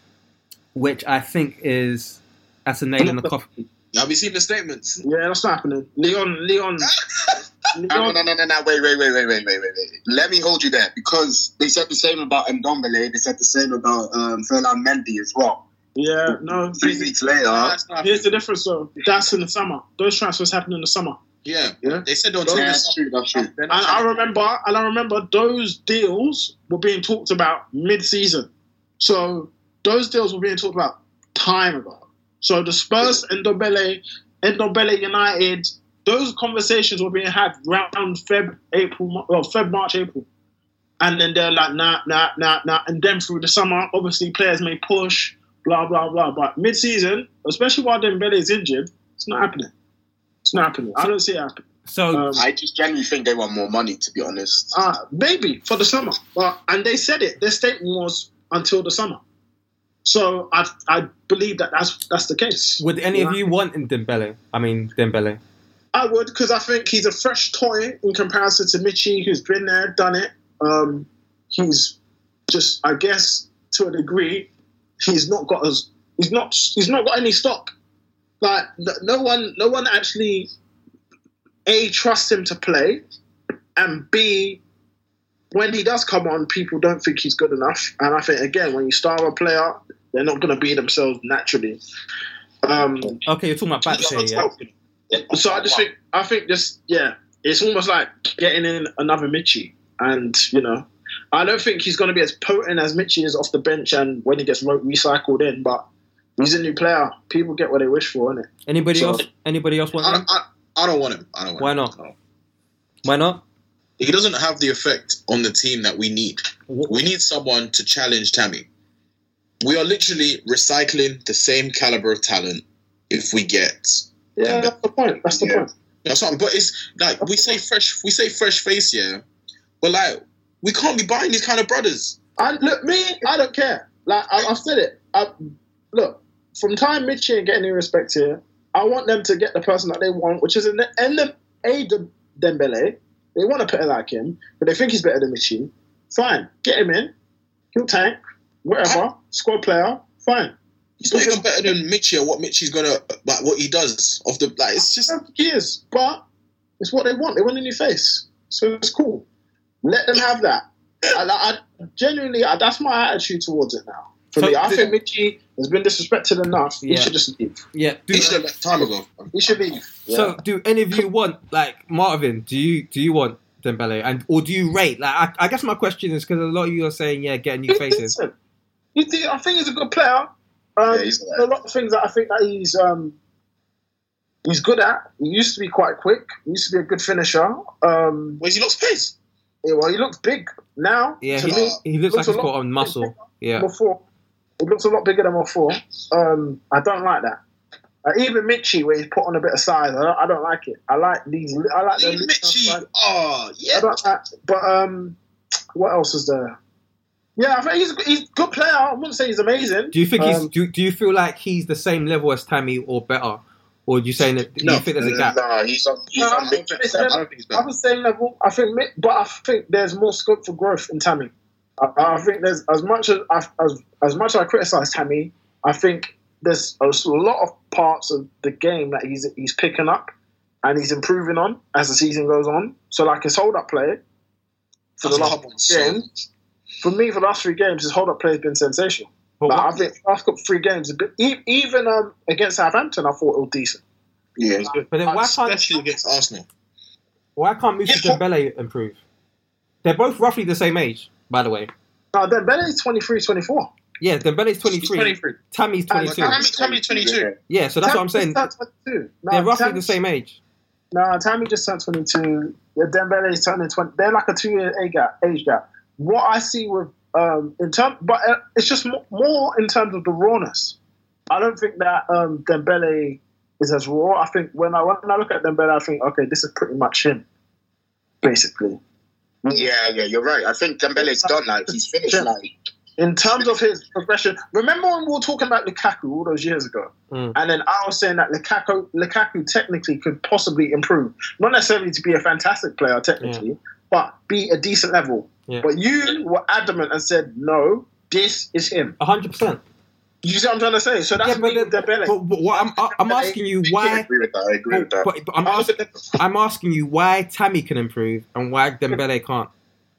which I think is that's a nail in the coffin. Have you seen the statements? Yeah, that's not happening. Leon, Leon. Leon. No, no, no, no, no, wait, wait, wait, wait, wait, wait, wait. Let me hold you there because they said the same about Ndombele. They said the same about um, Ferland Mendy as well. Yeah, no. Three weeks later. Here's the difference, though. That's in the summer. Those transfers happen in the summer yeah. Yeah. They said on Those- yeah, Twitter. that's true, that's true. And I remember, and I remember those deals were being talked about mid-season. So those deals were being talked about time ago. So the Spurs and Ndombele, and Dobele United, those conversations were being had around Feb, April, well, Feb, March, April. And then they're like, nah, nah, nah, nah. And then through the summer, obviously players may push, blah, blah, blah. But mid-season, especially while Dembele is injured, it's not happening. It's not happening. I don't see it happening. So Um, I just genuinely think they want more money, to be honest. uh, maybe for the summer. But and they said it. Their statement was until the summer. So I I believe that that's that's the case. would any of Yeah. you want in Dembele? I mean Dembele. I would because I think he's a fresh toy in comparison to Michy, who's been there, done it. Um, he's just, I guess, to a degree, he's not got as he's not he's not got any stock. Like no- no one, no one actually a trusts him to play, and b when he does come on, people don't think he's good enough. And I think again, when you star a player, they're not going to be themselves naturally. Um, Okay, you're talking about back so, yeah. so I just think I think just yeah, it's almost like getting in another Michy, and you know, I don't think he's going to be as potent as Michy is off the bench and when he gets recycled in, but he's a new player. People get what they wish for, innit? Anybody So- else? Anybody else want I, him? I, I don't want him. I don't want Why him. not? No. Why not? He doesn't have the effect on the team that we need. Wh- We need someone to challenge Tammy. We are literally recycling the same caliber of talent if we get Yeah, that's the point. That's the Yeah. point. that's something. But it's like we say fresh we say fresh face, yeah. But like we can't be buying these kind of brothers. I look me. I don't care. Like I, I've said it. I, look from time Michy and getting any respect here. I want them to get the person that they want, which is an end of a De- Dembele. They want to put it like him, but they think he's better than Michy. Fine, get him in. He'll tank, whatever. Squad player, fine. He's not even better than Michy or what Michy's gonna like what he does off the like it's just He is, but it's what they want. They want a new face, so it's cool. Let them have that. I, I genuinely, I, that's my attitude towards it now. For So me, I the- think Michy has been disrespected enough. Yeah. He should just leave. Yeah. Do, he should have left time ago. He should leave. So, do any of you want like Marvin? Do you do you want Dembele, and or do you rate? Like, I, I guess my question is because a lot of you are saying, yeah, get new faces. Listen, you think- I think he's a good player. Um, Yeah, he's there's a lot of things that I think that he's um, he's good at. He used to be quite quick. He used to be a good finisher. Um, Where's he lost pace? yeah, well, he looks big now. Yeah, to he, me. he looks like a he's lot got on muscle. Yeah. before. It looks a lot bigger than before. Um, I don't like that. Uh, even Michy, where he's put on a bit of size, I don't, I don't like it. I like these. I like the Leave Michy. Oh I yeah. don't like, but um, what else is there? Yeah, I think he's he's a good player. I wouldn't say he's amazing. Do you think he's Um, do, do you feel like he's the same level as Tammy or better, or are you saying that No. you think there's a gap? No, he's on. He's No, on I big think I don't think he's I'm the same level. I think, but I think there's more scope for growth in Tammy. I, I think there's as much as as as much as I criticize Tammy, I think there's a lot of parts of the game that he's he's picking up and he's improving on as the season goes on. So like his hold up play for the last top one so game, for me, for the last three games, his hold up play has been sensational. But Like, I think last couple three games, a bit- even um, against Southampton, I thought it was decent. Yeah. but then why can't especially against Arsenal. why can't Moussa Yeah. Dembele improve? They're both roughly the same age, by the way. No, then Bennett's 23, 24. Yeah, Dembele's 23. 23. Tammy's 22. And- Tammy, Tammy 22. Yeah, so that's what I'm saying. just turned 22. No, They're roughly Tammy- the same age. No, Tammy just turned 22. Yeah, Dembele's turning 20. They're like a two year age gap. Age gap. What I see with um, in term, but uh, it's just more, more in terms of the rawness. I don't think that um, Dembele is as raw. I think when I when I look at Dembele, I think okay, this is pretty much him, basically. Yeah, yeah, you're right. I think Dembele's done. Like he's finished. Yeah. Like In terms of his progression, remember when we were talking about Lukaku all those years ago, Mm. and then I was saying that Lukaku, Lukaku technically could possibly improve, not necessarily to be a fantastic player technically, but be a decent level. Yeah. But you were adamant and said, no, this is him. 100%. You see what I'm trying to say? So that's Yeah, but, with Dembele. but, but what I'm, I'm asking you why. I agree with that. I agree with that. But, but I'm, I ask, look at them I'm asking you why Tammy can improve and why Dembele can't.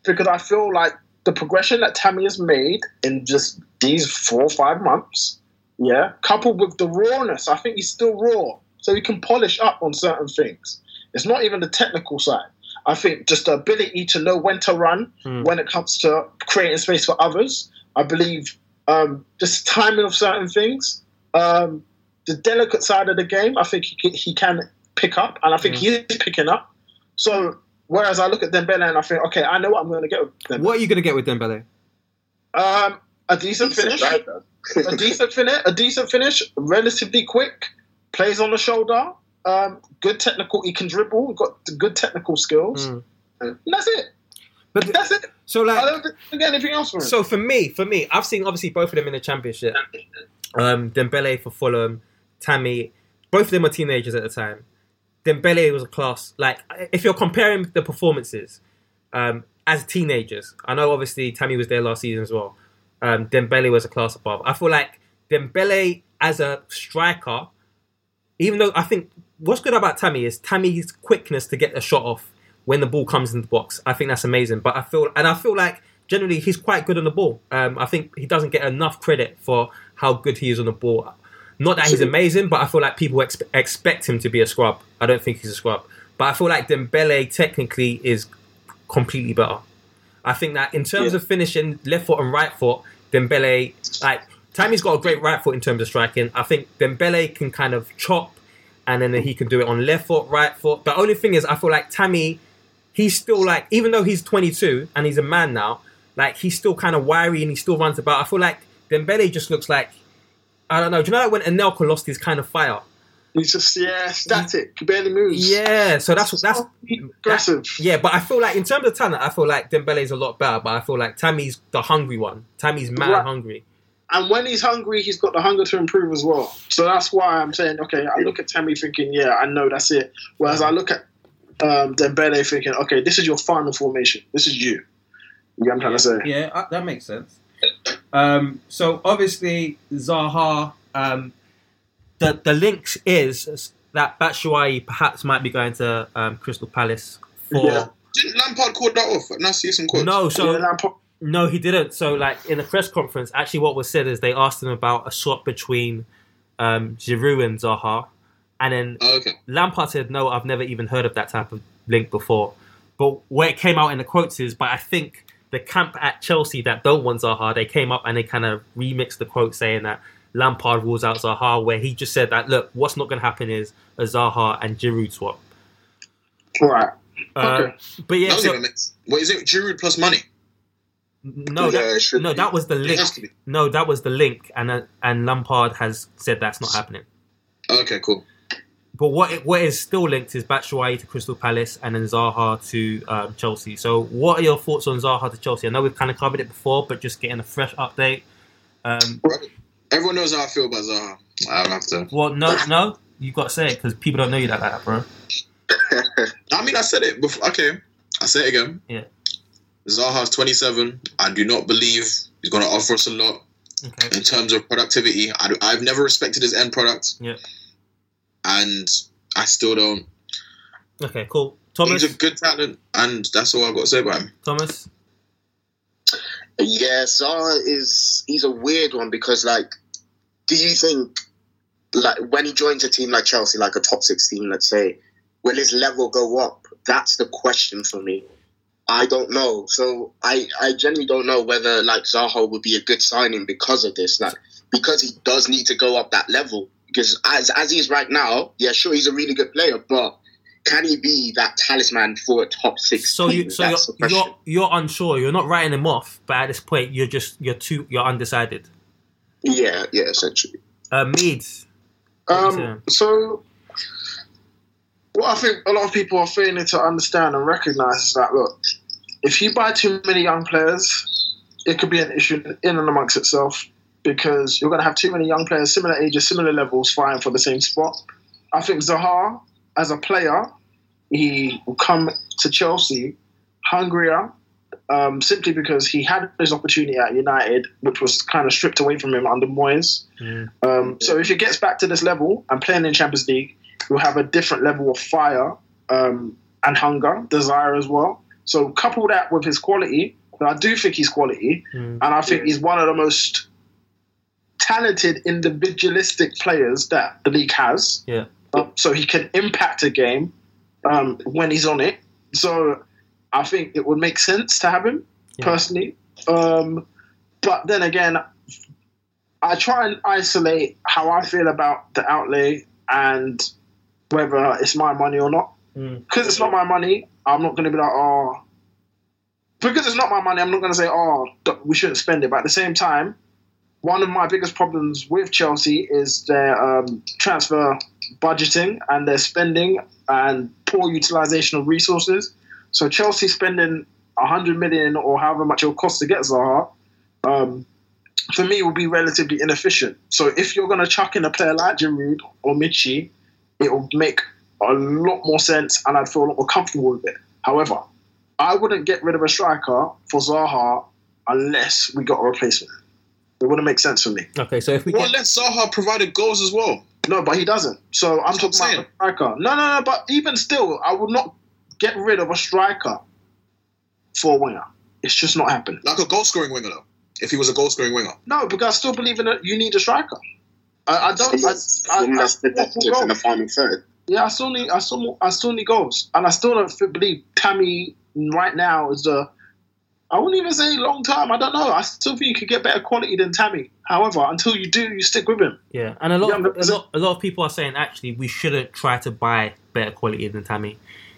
because I feel like the progression that Tammy has made in just these four or five months, yeah, coupled with the rawness, I think he's still raw. So he can polish up on certain things. It's not even the technical side. I think just the ability to know when to run Hmm. when it comes to creating space for others. I believe um, just timing of certain things. Um, the delicate side of the game, I think he can, he can pick up, and I think he is picking up. So whereas I look at Dembele and I think, okay, I know what I'm going to get with Dembele. What are you going to get with Dembele? Um, a decent finish, a decent finish, a decent finish, relatively quick, plays on the shoulder, um, good technical. He can dribble, got good technical skills. Mm. And that's it. But That's it. So I like don't think get anything else from him. so for me, for me, I've seen obviously both of them in the championship. Um, Dembele for Fulham, Tammy, both of them were teenagers at the time. Dembele was a class. Like if you're comparing the performances um, as teenagers, I know obviously Tammy was there last season as well. Um, Dembele was a class above. I feel like Dembele as a striker, even though I think what's good about Tammy is Tammy's quickness to get a shot off when the ball comes in the box. I think that's amazing. But I feel and I feel like generally he's quite good on the ball. Um, I think he doesn't get enough credit for how good he is on the ball. Not that he's amazing, but I feel like people expe- expect him to be a scrub. I don't think he's a scrub. But I feel like Dembele technically is completely better. I think that in terms Yeah. of finishing left foot and right foot, Dembele, like Tammy's got a great right foot in terms of striking. I think Dembele can kind of chop, and then he can do it on left foot, right foot. The only thing is, I feel like Tammy, he's still like, even though he's 22 and he's a man now, like he's still kind of wiry and he still runs about. I feel like Dembele just looks like, I don't know. Do you know like when Anelka lost his kind of fire? He's just yeah, static, he barely moves. Yeah, so that's that's aggressive. that- yeah, but I feel like in terms of talent, I feel like Dembele's a lot better. But I feel like Tammy's the hungry one. Tammy's mad Right. hungry. And when he's hungry, he's got the hunger to improve as well. So that's why I'm saying, okay, I look at Tammy thinking, yeah, I know that's it. Whereas I look at um, Dembele thinking, okay, this is your final formation. This is you. You get what I'm trying to say? Yeah, uh, that makes sense. Um, so obviously Zaha, um, the the links is that Batshuayi perhaps might be going to um, Crystal Palace for. Yeah. Didn't Lampard call that off? Now see some quotes. No, so Yeah, Lampard- No, he didn't. So, like in the press conference, actually, what was said is they asked him about a swap between um, Giroud and Zaha, and then Oh, okay. Lampard said, "No, I've never even heard of that type of link before." But where it came out in the quotes is, but I think the camp at Chelsea that don't want Zaha, they came up and they kind of remixed the quote saying that Lampard rules out Zaha, where he just said that, "Look, what's not going to happen is a Zaha and Giroud swap." Right. Uh, Okay. But yeah, so. What is it? Giroud plus money. no, that, no, be. that was the link. has to be. No, that was the link, and uh, and Lampard has said that's not happening. Okay, cool. But what it, what is still linked is Batshuayi to Crystal Palace and then Zaha to um, Chelsea. So, what are your thoughts on Zaha to Chelsea? I know we've kind of covered it before, but just getting a fresh update. Um, Everyone knows how I feel about Zaha. I don't have to. well, no, no, you've got to say it because people don't know you like that, bro. I mean, I said it before. Okay, I say it again. Yeah. Zaha's 27. I do not believe he's going to offer us a lot Okay. in terms of productivity. I I've never respected his end product, Yeah. And I still don't. Okay. Cool. Thomas. He's a good talent, and that's all I've got to say about him. Thomas. Yeah, Zaha is he's a weird one because like, do you think like when he joins a team like Chelsea, like a top six team, let's say, will his level go up? That's the question for me. I don't know. So I I genuinely don't know whether like Zaha would be a good signing because of this. Like because he does need to go up that level. Because as as he is right now, yeah, sure he's a really good player, but can he be that talisman for a top six? So team? you so you're, That's the question. you're you're unsure. You're not writing him off, but at this point, you're just you're too you're undecided. yeah, yeah, essentially. Uh, Meeds. Um, so, what I think a lot of people are failing to understand and recognize is that look, if you buy too many young players, it could be an issue in and amongst itself because you're going to have too many young players, similar ages, similar levels, fighting for the same spot. I think Zaha, as a player, he will come to Chelsea hungrier um, simply because he had his opportunity at United, which was kind of stripped away from him under Moyes. Um, so if he gets back to this level and playing in Champions League, he'll have a different level of fire um, and hunger, desire as well. So couple that with his quality, and I do think he's quality, and I think he's one of the most talented individualistic players that the league has. Yeah. Um, so he can impact a game um, when he's on it. So I think it would make sense to have him personally. Um, but then again, I try and isolate how I feel about the outlay and whether it's my money or not. Because it's not my money, I'm not going to be like, oh. Because it's not my money, I'm not going to say, oh, we shouldn't spend it. But at the same time, one of my biggest problems with Chelsea is their um, transfer budgeting and their spending and poor utilization of resources. So Chelsea spending 100 million or however much it will cost to get Zaha, um, for me, will be relatively inefficient. So if you're going to chuck in a player like Giroud or Michy, it will make a lot more sense and I'd feel a lot more comfortable with it. However, I wouldn't get rid of a striker for Zaha unless we got a replacement. It wouldn't make sense for me. Okay, so if we Well, get let Zaha provided goals as well. No, but he doesn't. So I'm That's what talking I'm about a striker. No, no, no. But even still, I would not get rid of a striker for a winger. It's just not happening. Like a goal scoring winger, though. If he was a goal scoring winger. No, because I still believe in it. You need a striker. I, I don't. I, I, I, that's protective in the final third. yeah, I still need. I still. I still need goals, and I still don't believe Tammy right now is the. I wouldn't even say long term. I don't know. I still think you could get better quality than Tammy. However, until you do, you stick with him. yeah, and a lot, Yeah, of, a lot, a lot of people are saying actually we shouldn't try to buy better quality than Tammy.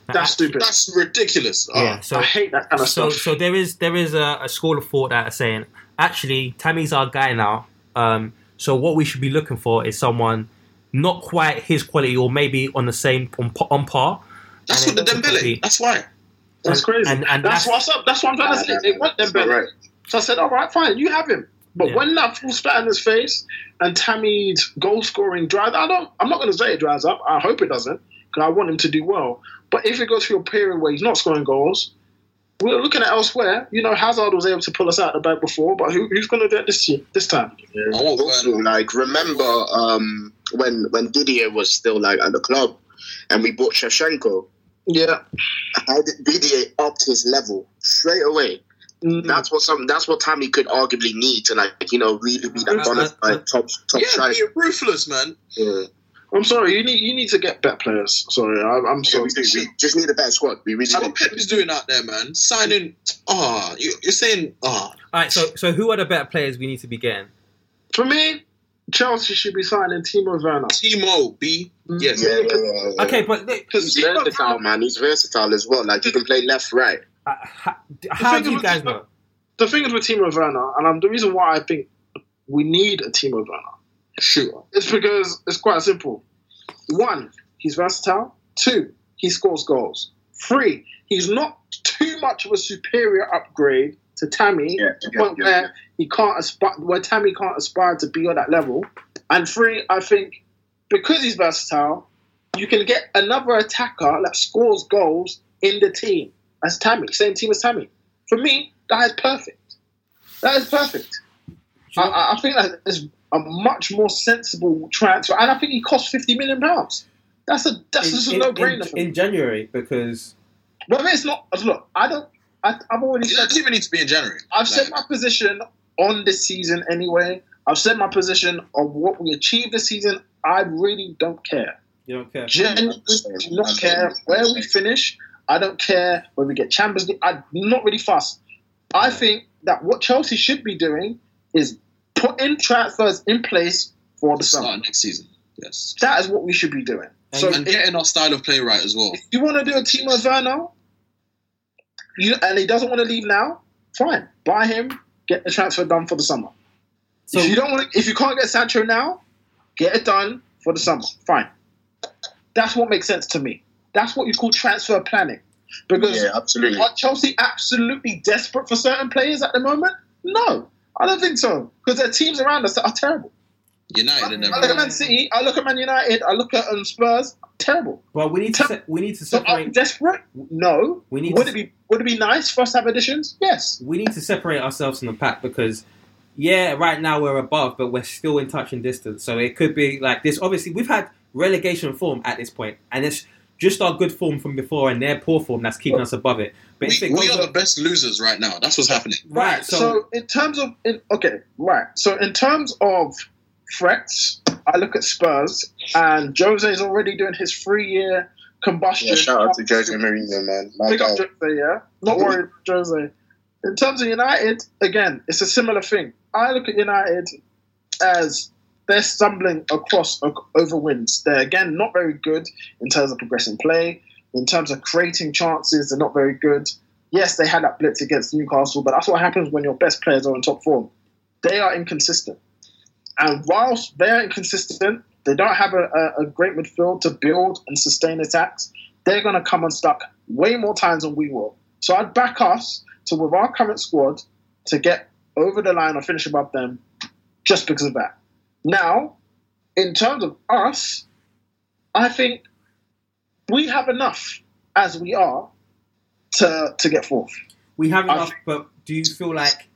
Now, That's actually- stupid. That's ridiculous. Oh, Yeah, so I hate that kind of so stuff. so there is there is a, a school of thought that are saying actually Tammy's our guy now. Um, so what we should be looking for is someone not quite his quality or maybe on the same on, on par. That's what the then Dembele. That's why. That's crazy. and- and that's, that's- what's up. That's what I'm trying to say. They want them better. right. So I said, all right, fine, you have him. But Yeah. when that full spat in his face and Tammy's goal scoring dries, I don't. I'm not going to say it dries up. I hope it doesn't because I want him to do well. But if it goes through a period where he's not scoring goals, we're looking at elsewhere. You know, Hazard was able to pull us out of the bag before, but who, who's going to do it this year, this time? I want Also, like remember um, when when Didier was still like at the club, and we bought Shevchenko. Yeah, How did Didier upped his level straight away? Mm. That's what some. That's what Tammy could arguably need to like you know really be that Uh, bona uh, top top Yeah, striker. be ruthless, man. Yeah. I'm sorry. You need you need to get better players. Sorry, I, I'm Yeah, sorry. we, we just need a better squad. We really what Pep is doing out there, man. Signing. Ah, you, you're saying. Ah, All right, so so who are the better players we need to be getting? For me, Chelsea should be signing Timo Werner. Timo B. Yes. Yeah, yeah, yeah, yeah. Okay, but Because He's versatile, man. He's versatile as well. Like he can play left, right. uh, how, how do you guys know? the thing is with Timo Werner, and um, the reason why I think we need a Timo Werner Sure. is because it's quite simple. One, he's versatile. Two, he scores goals. Three, he's not too much of a superior upgrade to Tammy Yeah, to the yeah, point yeah, where yeah. he can't aspire, where Tammy can't aspire to be on that level. And three, I think because he's versatile, you can get another attacker that scores goals in the team as Tammy, same team as Tammy. For me, that is perfect. That is perfect. I, I I think that is a much more sensible transfer, and I think he cost fifty million pounds. That's a that's just a no brainer. in January because But it's not. Look, I don't. I, I've already He said doesn't even need to be in January. I've said Like, my position on this season anyway. I've said my position on what we achieve this season. I really don't care. You don't care. Genuinely do not care where we finish. I don't care where we get Champions League. I'm not really fussed. I think that what Chelsea should be doing is putting transfers in place for the start summer. next season. Yes. That is what we should be doing. So and getting our style of play right as well. if you want to do a Timo Werner, you, and he doesn't want to leave now, fine. Buy him, get the transfer done for the summer. So if you don't want, if you can't get Sancho now, get it done for the summer. Fine. That's what makes sense to me. That's what you call transfer planning. Because Yeah, absolutely. are Chelsea absolutely desperate for certain players at the moment? No, I don't think so. Because there are teams around us that are terrible. United and I look at. Man City, I look at Man United, I look at um, Spurs, terrible. well, we need to se- we need to So separate desperate? No. We need would to- it be would it be nice for us to have additions? Yes. we need to separate ourselves from the pack because yeah, right now we're above, but we're still in touch and distance. So it could be like this. Obviously, we've had relegation form at this point, and it's just our good form from before and their poor form that's keeping us above it. But We, we are up- the best losers right now. That's what's happening. right, So, so, in terms of in, okay, right. So in terms of threats, I look at Spurs and Jose is already doing his three year combustion. Yeah, shout out to Jose Mourinho, man. My Big up guy. Jose, yeah. Not worried Jose. In terms of United, again, it's a similar thing. I look at United as they're stumbling across over wins. They're again not very good in terms of progressing play. In terms of creating chances, they're not very good. Yes, they had that blitz against Newcastle, but that's what happens when your best players are in top form. They are inconsistent. And whilst they're inconsistent, they don't have a, a, great midfield to build and sustain attacks. They're going to come unstuck way more times than we will. So I'd back us to, with our current squad, to get over the line or finish above them just because of that. Now, in terms of us, I think we have enough as we are to to get fourth. we have I enough. But do you feel like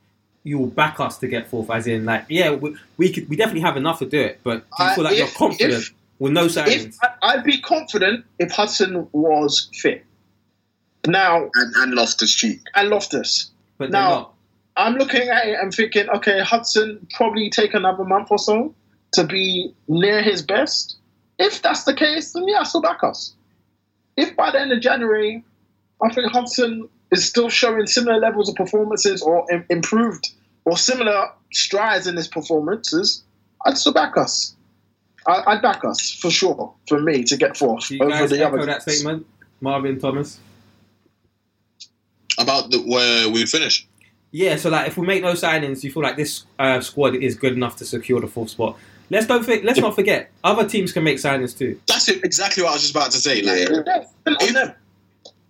you will back us to get fourth? As in, like, yeah, we we, could, we definitely have enough to do it. But do you Uh, feel like you're confident if- with no If signings? I- I'd be confident if Hudson was fit. Now And, and Loftus Cheek. and Loftus. but they're now- not. I'm looking at it and thinking, okay, Hudson probably take another month or so to be near his best. If that's the case, then yeah, still back us. If by the end of January, I think Hudson is still showing similar levels of performances or im- improved or similar strides in his performances, I'd still back us. I- I'd back us for sure for me to get fourth Do you over guys the echo other. that statement, Marvin Thomas? About the, where we finish. Yeah, so like if we make no signings, you feel like this uh, squad is good enough to secure the fourth spot. Let's don't for, let's not forget other teams can make signings too. That's it, exactly what I was just about to say. Like, If-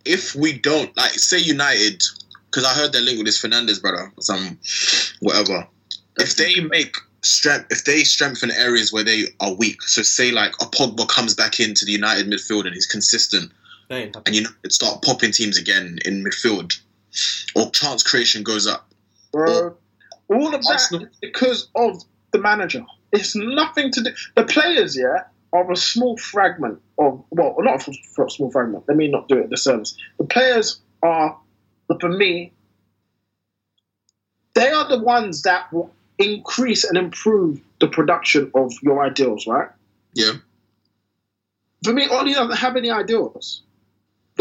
if we don't like say United, because I heard they're linked with this Fernandes brother or some whatever. If they make strength, if they strengthen areas where they are weak, so say like a Pogba comes back into the United midfield and he's consistent, and you know it start popping teams again in midfield, or chance creation goes up. bro. All of that because of the manager. It's nothing to do. The players, yeah, are a small fragment of well, not a small fragment. Let me not do it the service. The players are, for me, they are the ones that will increase and improve the production of your ideals, right? Yeah, For me, Ole doesn't have any ideals.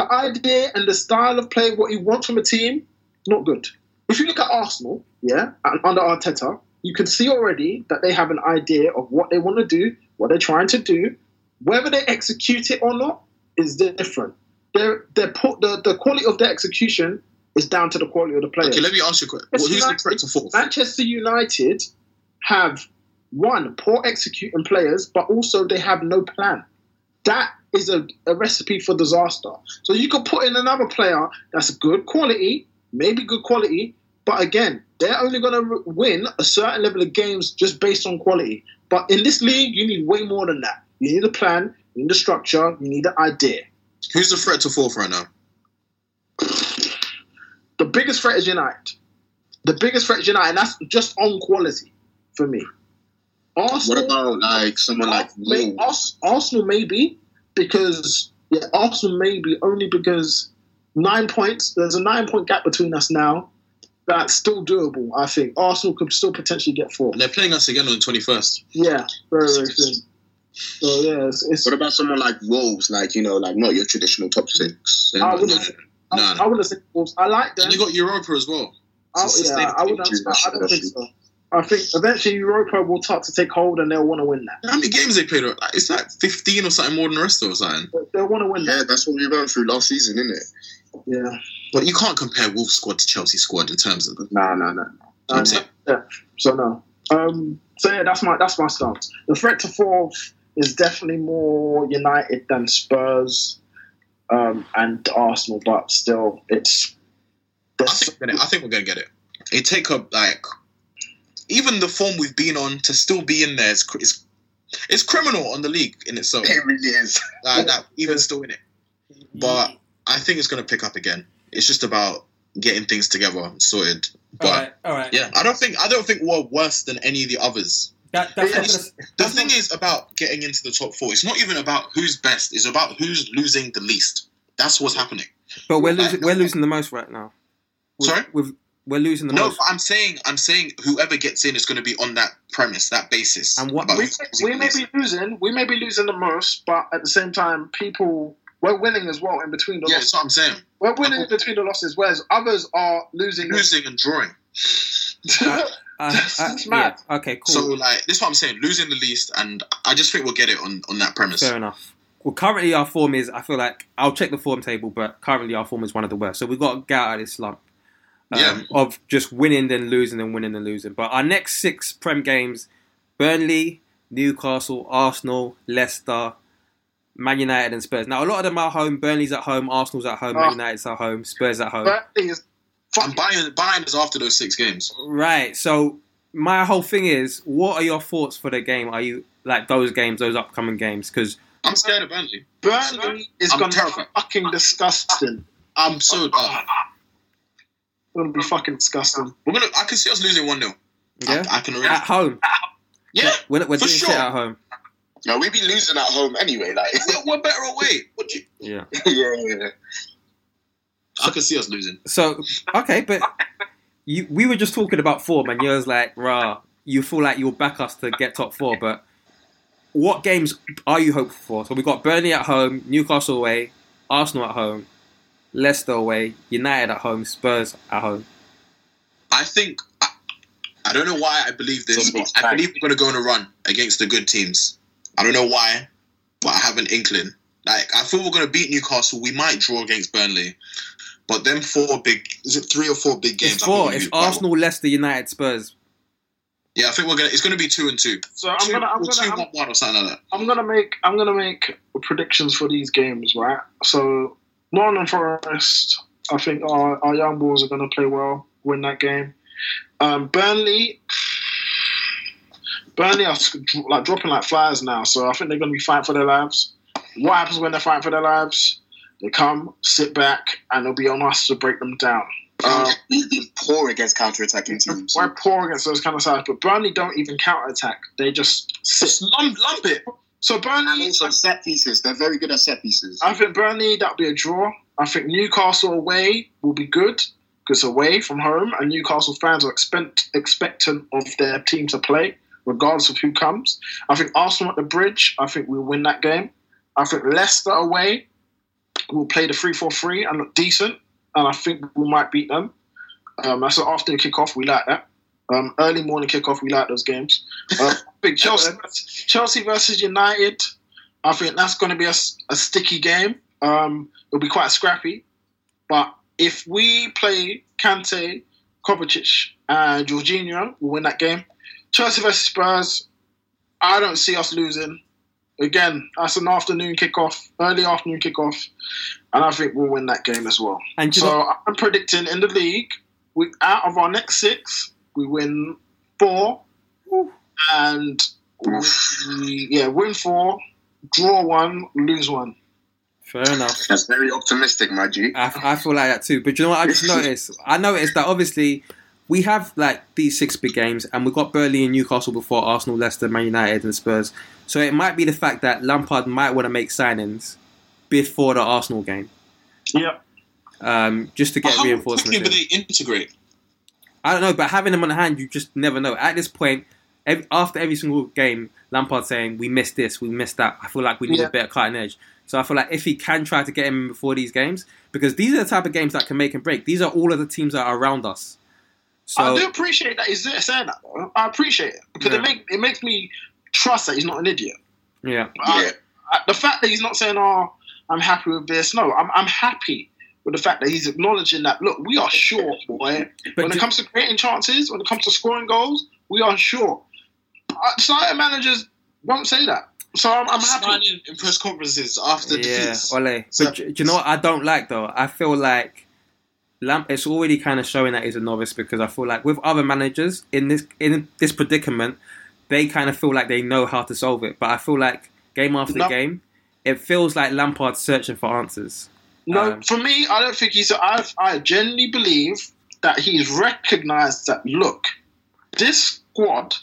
The idea and the style of play, what he wants from a team, not good. If you look at Arsenal, yeah, under Arteta, you can see already that they have an idea of what they want to do, what they're trying to do. Whether they execute it or not is different. They're, they're put, the, the quality of their execution is down to the quality of the players. okay. Let me ask you a question. Well, who's the United- threat to fourth? Manchester United have one poor executing players, but also they have no plan. That is a, a recipe for disaster. So you could put in another player that's good quality, maybe good quality, but again, they're only going to win a certain level of games just based on quality. But in this league, you need way more than that. You need a plan, you need a structure, you need an idea. Who's the threat to fourth right now? The biggest threat is United. The biggest threat is United, and that's just on quality for me. What Arsenal, about like someone like may, Wolves? Arsenal maybe because yeah, Arsenal maybe only because nine points. There's a nine point gap between us now. That's still doable. I think Arsenal could still potentially get four. And they're playing us again on the twenty first. Yeah, very very soon. So yeah, it's, it's What about someone like Wolves? Like you know, like not your traditional top six. I wouldn't. No, I, no. I wouldn't say Wolves. I like them. And you got Europa as well. I, yeah, I wouldn't. I, I don't think so. I think eventually Europa will start to take hold and they'll want to win that. How many games they played? Like, it's like fifteen or something more than the rest of us. Something. They'll want to win Yeah, that. Yeah, that's what we went through last season, isn't it? Yeah. But you can't compare Wolves squad to Chelsea squad in terms of. No, no, no. I'm Um, saying. yeah. So no. Um, so yeah, that's my that's my stance. The threat to fourth is definitely more United than Spurs um, and Arsenal, but still, it's. I think, gonna- I think we're gonna get it. It take up like even the form we've been on to still be in there is cr- is it's criminal on the league in itself. It really is. Like, that even still in it. But I think it's gonna pick up again. It's just about getting things together sorted. But all right, all right. yeah, I don't think I don't think we're worse than any of the others. That, that's not It's- gonna- The thing not- is about getting into the top four. It's not even about who's best. It's about who's losing the least. That's what's happening. but we're losing. We're losing the most right now. We've- Sorry? we've, we're losing the No, most. but I'm saying I'm saying whoever gets in is going to be on that premise, that basis. And what- we, we may be losing, we may be losing the most, but at the same time, people we're winning as well in between the Yeah, losses. that's what I'm saying. We're winning in between the losses, whereas others are losing. Losing and drawing. Uh, uh, It's mad. yeah, Okay, cool. So like this is what I'm saying. Losing the least, and I just think we'll get it on on that premise. Fair enough. Well, currently our form is. I feel like I'll check the form table, but currently our form is one of the worst. So we've got to get out of this slump. Um, Yeah. Of just winning then losing and winning and losing. But our next six Prem games: Burnley, Newcastle, Arsenal, Leicester, Man United, and Spurs. Now a lot of them are home. Burnley's at home. Arsenal's at home. Man Oh. United's at home. Spurs at home. Burnley is I'm buying buying us after those six games. Right. So my whole thing is, what are your thoughts for the game? Are you like those games, those upcoming games? Because I'm scared of Burnley. Burnley is going to be fucking disgusting. I'm so. Uh, Going to be fucking disgusting. we're gonna. I can see us losing one 0 yeah, I, I can already. at home. yeah, We're, we're for doing sure. shit at home. No, we'd be losing at home anyway. Like, we're, we're better away. Would you? Yeah. yeah, yeah. I can see us losing. So okay, but you we were just talking about form, and you was like, "Rah, you feel like you'll back us to get top four, but what games are you hopeful for? So we've got Burnley at home, Newcastle away, Arsenal at home, Leicester away, United at home, Spurs at home. I think I, I don't know why I believe this, but I believe we're going to go on a run against the good teams. I don't know why, but I have an inkling. Like I feel we're going to beat Newcastle. We might draw against Burnley, but them four big is it three or four big games? It's four. It's do well. Arsenal, Leicester, United, Spurs. Yeah, I think we're gonna. It's going to be two and two. So I'm two, gonna, I'm or two, gonna, one, one, or something like that. I'm gonna make I'm gonna make predictions for these games, right? So Nottingham Forest, I think our, our young boys are gonna play well, win that game. Um, Burnley, Burnley are like dropping like flies now, so I think they're gonna be fighting for their lives. What happens when they're fighting for their lives? They come, sit back, and it'll be on us to break them down. Uh, poor against counter-attacking teams. we're poor against those kind of sides, but Burnley don't even counter attack. They just sit. Just lump, lump it. So And Burnley, also set pieces. They're very good at set pieces. I think Burnley that'll be a draw. I think Newcastle away will be good because away from home, and Newcastle fans are expect, expectant of their team to play, regardless of who comes. I think Arsenal at the Bridge. I think we'll win that game. I think Leicester away will play the three four three and look decent, and I think we might beat them. Um, that's an afternoon kickoff. We like that. Um, early morning kickoff. We like those games. Uh, big Chelsea, Chelsea versus United. I think that's going to be a sticky game. Um, it'll be quite scrappy. But if we play Kante, Kovacic, and Jorginho, we'll win that game. Chelsea versus Spurs, I don't see us losing. Again, that's an afternoon kickoff, early afternoon kickoff, and I think we'll win that game as well. And So know, I'm predicting in the league, we out of our next six, we win four, and yeah, win four, draw one, lose one. fair enough. That's very optimistic, my G. I, I feel like that too. But you know what? I just noticed. I noticed that obviously we have like these six big games, and we've got Burnley and Newcastle before Arsenal, Leicester, Man United, and Spurs. So it might be the fact that Lampard might want to make signings before the Arsenal game. Yeah. um, just to get How reinforcements. quickly in. do they integrate? I don't know, but having them on hand, you just never know. At this point, ev after every single game, Lampard saying we missed this, we missed that. I feel like we need Yeah. a of cutting edge. So I feel like if he can try to get him before these games, because these are the type of games that can make and break. These are all of the teams that are around us. So I do appreciate that he's saying that. Though. I appreciate it because Yeah. it make it makes me trust that he's not an idiot. yeah, I- uh, Yeah. I- the fact that he's not saying, "Oh, I'm happy with this." No, I'm I'm happy with the fact that he's acknowledging that. Look, we are short, boy. But when do- it comes to creating chances, when it comes to scoring goals, we are short. Uh, Certain managers won't say that, so I'm, I'm happy. Smiling in press conferences after yeah, defeats. Ole. So- But do do you know what I don't like though? I feel like Lamp. It's already kind of showing that he's a novice because I feel like with other managers in this in this predicament, they kind of feel like they know how to solve it. But I feel like game after No. game, it feels like Lampard's searching for answers. No, Um, for me, I don't think he's. I I genuinely believe that he's recognised that. Look, this squad,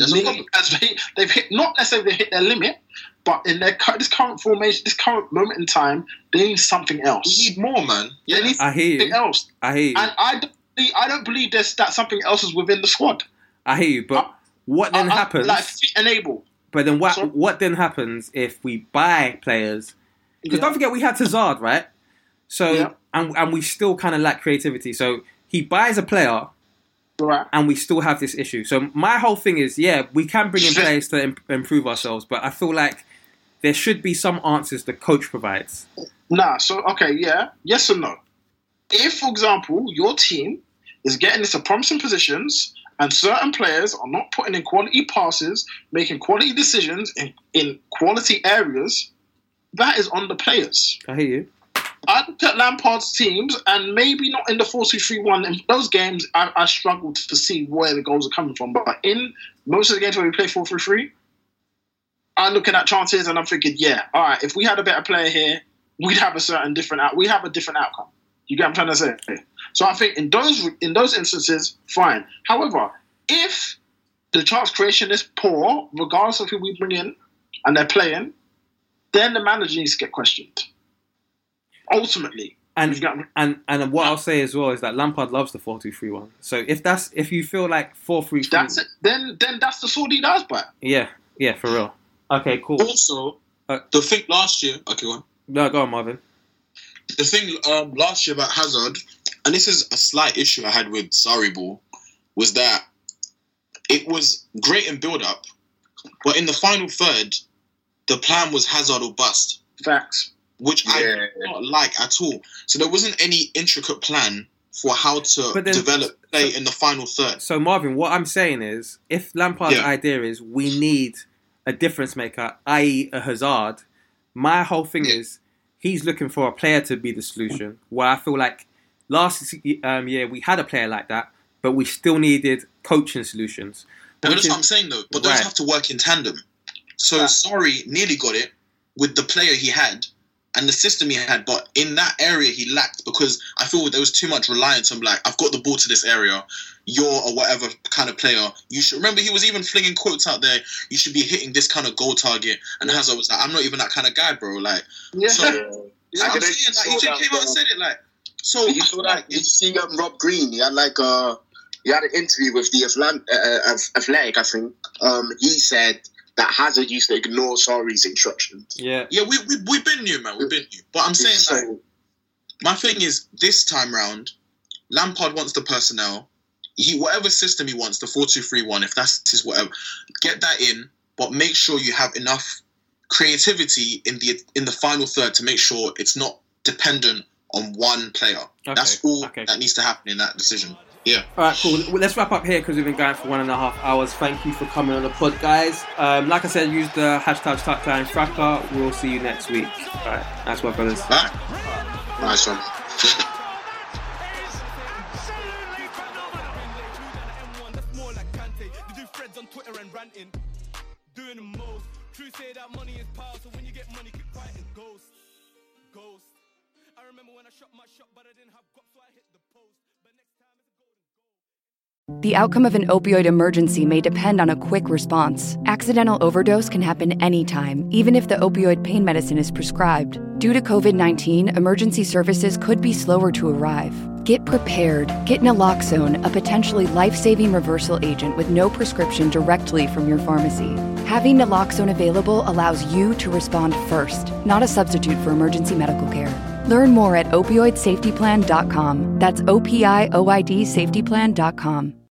There's a problem. as they, they've hit not necessarily they hit their limit, but in their this current formation, this current moment in time, they need something else. We need more, man. They Yeah. need I hear something you. else, I hear you. and I don't. believe- I don't believe there's that something else is within the squad. I hear you. But uh, what then I- I- happens? Like fit and able. But then what? So- What then happens if we buy players? Because Yeah. don't forget we had Hazard, right? So Yeah. and and we still kind of lack creativity. So he buys a player, Right. and we still have this issue. So my whole thing is, yeah, we can bring in players to im- improve ourselves, but I feel like there should be some answers the coach provides. Nah, so okay, yeah, yes or no? If, for example, your team is getting into promising positions and certain players are not putting in quality passes, making quality decisions in, in quality areas, that is on the players. I hear you. At Lampard's teams, and maybe not in the 4 2 3 1. In those games, I, I struggled to see where the goals are coming from. But in most of the games where we play 4 3 3, I'm looking at chances and I'm thinking, yeah, all right, if we had a better player here, we'd have a certain different out. We have a different outcome. You get what I'm trying to say? So I think in those in those instances, fine. However, if the chance creation is poor, regardless of who we bring in, and they're playing, then the manager needs to get questioned. Ultimately, And You got me. and and what I'll say as well is that Lampard loves the four two three one. So if that's if you feel like four three three, that's it. Then then that's the sword he does, but yeah, yeah, for real. Okay, cool. Also, Uh, the thing last year. Okay, go on. No, go on, Marvin. the thing um, last year about Hazard, and this is a slight issue I had with Sarri Ball, was that it was great in build up, but in the final third, the plan was Hazard or bust, facts. Which I did not like at all. So there wasn't any intricate plan for how to But then- develop play in the final third. So Marvin, what I'm saying is, if Lampard's Yeah. idea is we need a difference maker, i.e., a Hazard, my whole thing Yeah. is he's looking for a player to be the solution. Where I feel like last um, year we had a player like that, but we still needed coaching solutions. But Which that's is- what I'm saying though. But those Right. have to work in tandem. So Yeah. sorry, nearly got it with the player he had and the system he had, but in that area he lacked because I feel there was too much reliance on like I've got the ball to this area, you're a whatever kind of player. You should remember he was even flinging quotes out there. You should be hitting this kind of goal target, and Hazard was like, I'm not even that kind of guy, bro. Like, Yeah. so Yeah, I'm saying, like, he just came out and uh, said it, like, so You saw like, that? Did you see um, Rob Green? He had like a he had an interview with the Athlant- uh, uh, Athletic, I think. Um, he said that Hazard used to ignore Sarri's instructions. Yeah, yeah, we we we've been new, man. We've been new, but I'm saying like. My thing is this time round, Lampard wants the personnel. He whatever system he wants, the four two three one, if that's his whatever, get that in, but make sure you have enough creativity in the in the final third to make sure it's not dependent on one player. That's all okay. that needs to happen in that decision. Yeah. All right, cool. Well, Let's wrap up here because we've been going for one and a half hours. Thank you for coming on the pod, guys. Um, like I said, use the hashtag Touchline Fracas. We'll see you next week. All right, that's what, brothers. Right? nice one. more like Kante. They do threads on Twitter and ranting. Doing the most. True say that money is power, so when you get money, keep quiet and ghost. Ghost. I remember when I shot my shot, but I didn't have The outcome of an opioid emergency may depend on a quick response. Accidental overdose can happen anytime, even if the opioid pain medicine is prescribed. Due to COVID 19, emergency services could be slower to arrive. Get prepared. Get naloxone, a potentially life saving reversal agent with no prescription directly from your pharmacy. Having naloxone available allows you to respond first, not a substitute for emergency medical care. Learn more at opioidsafetyplan.com. That's O P I O I D safetyplan.com.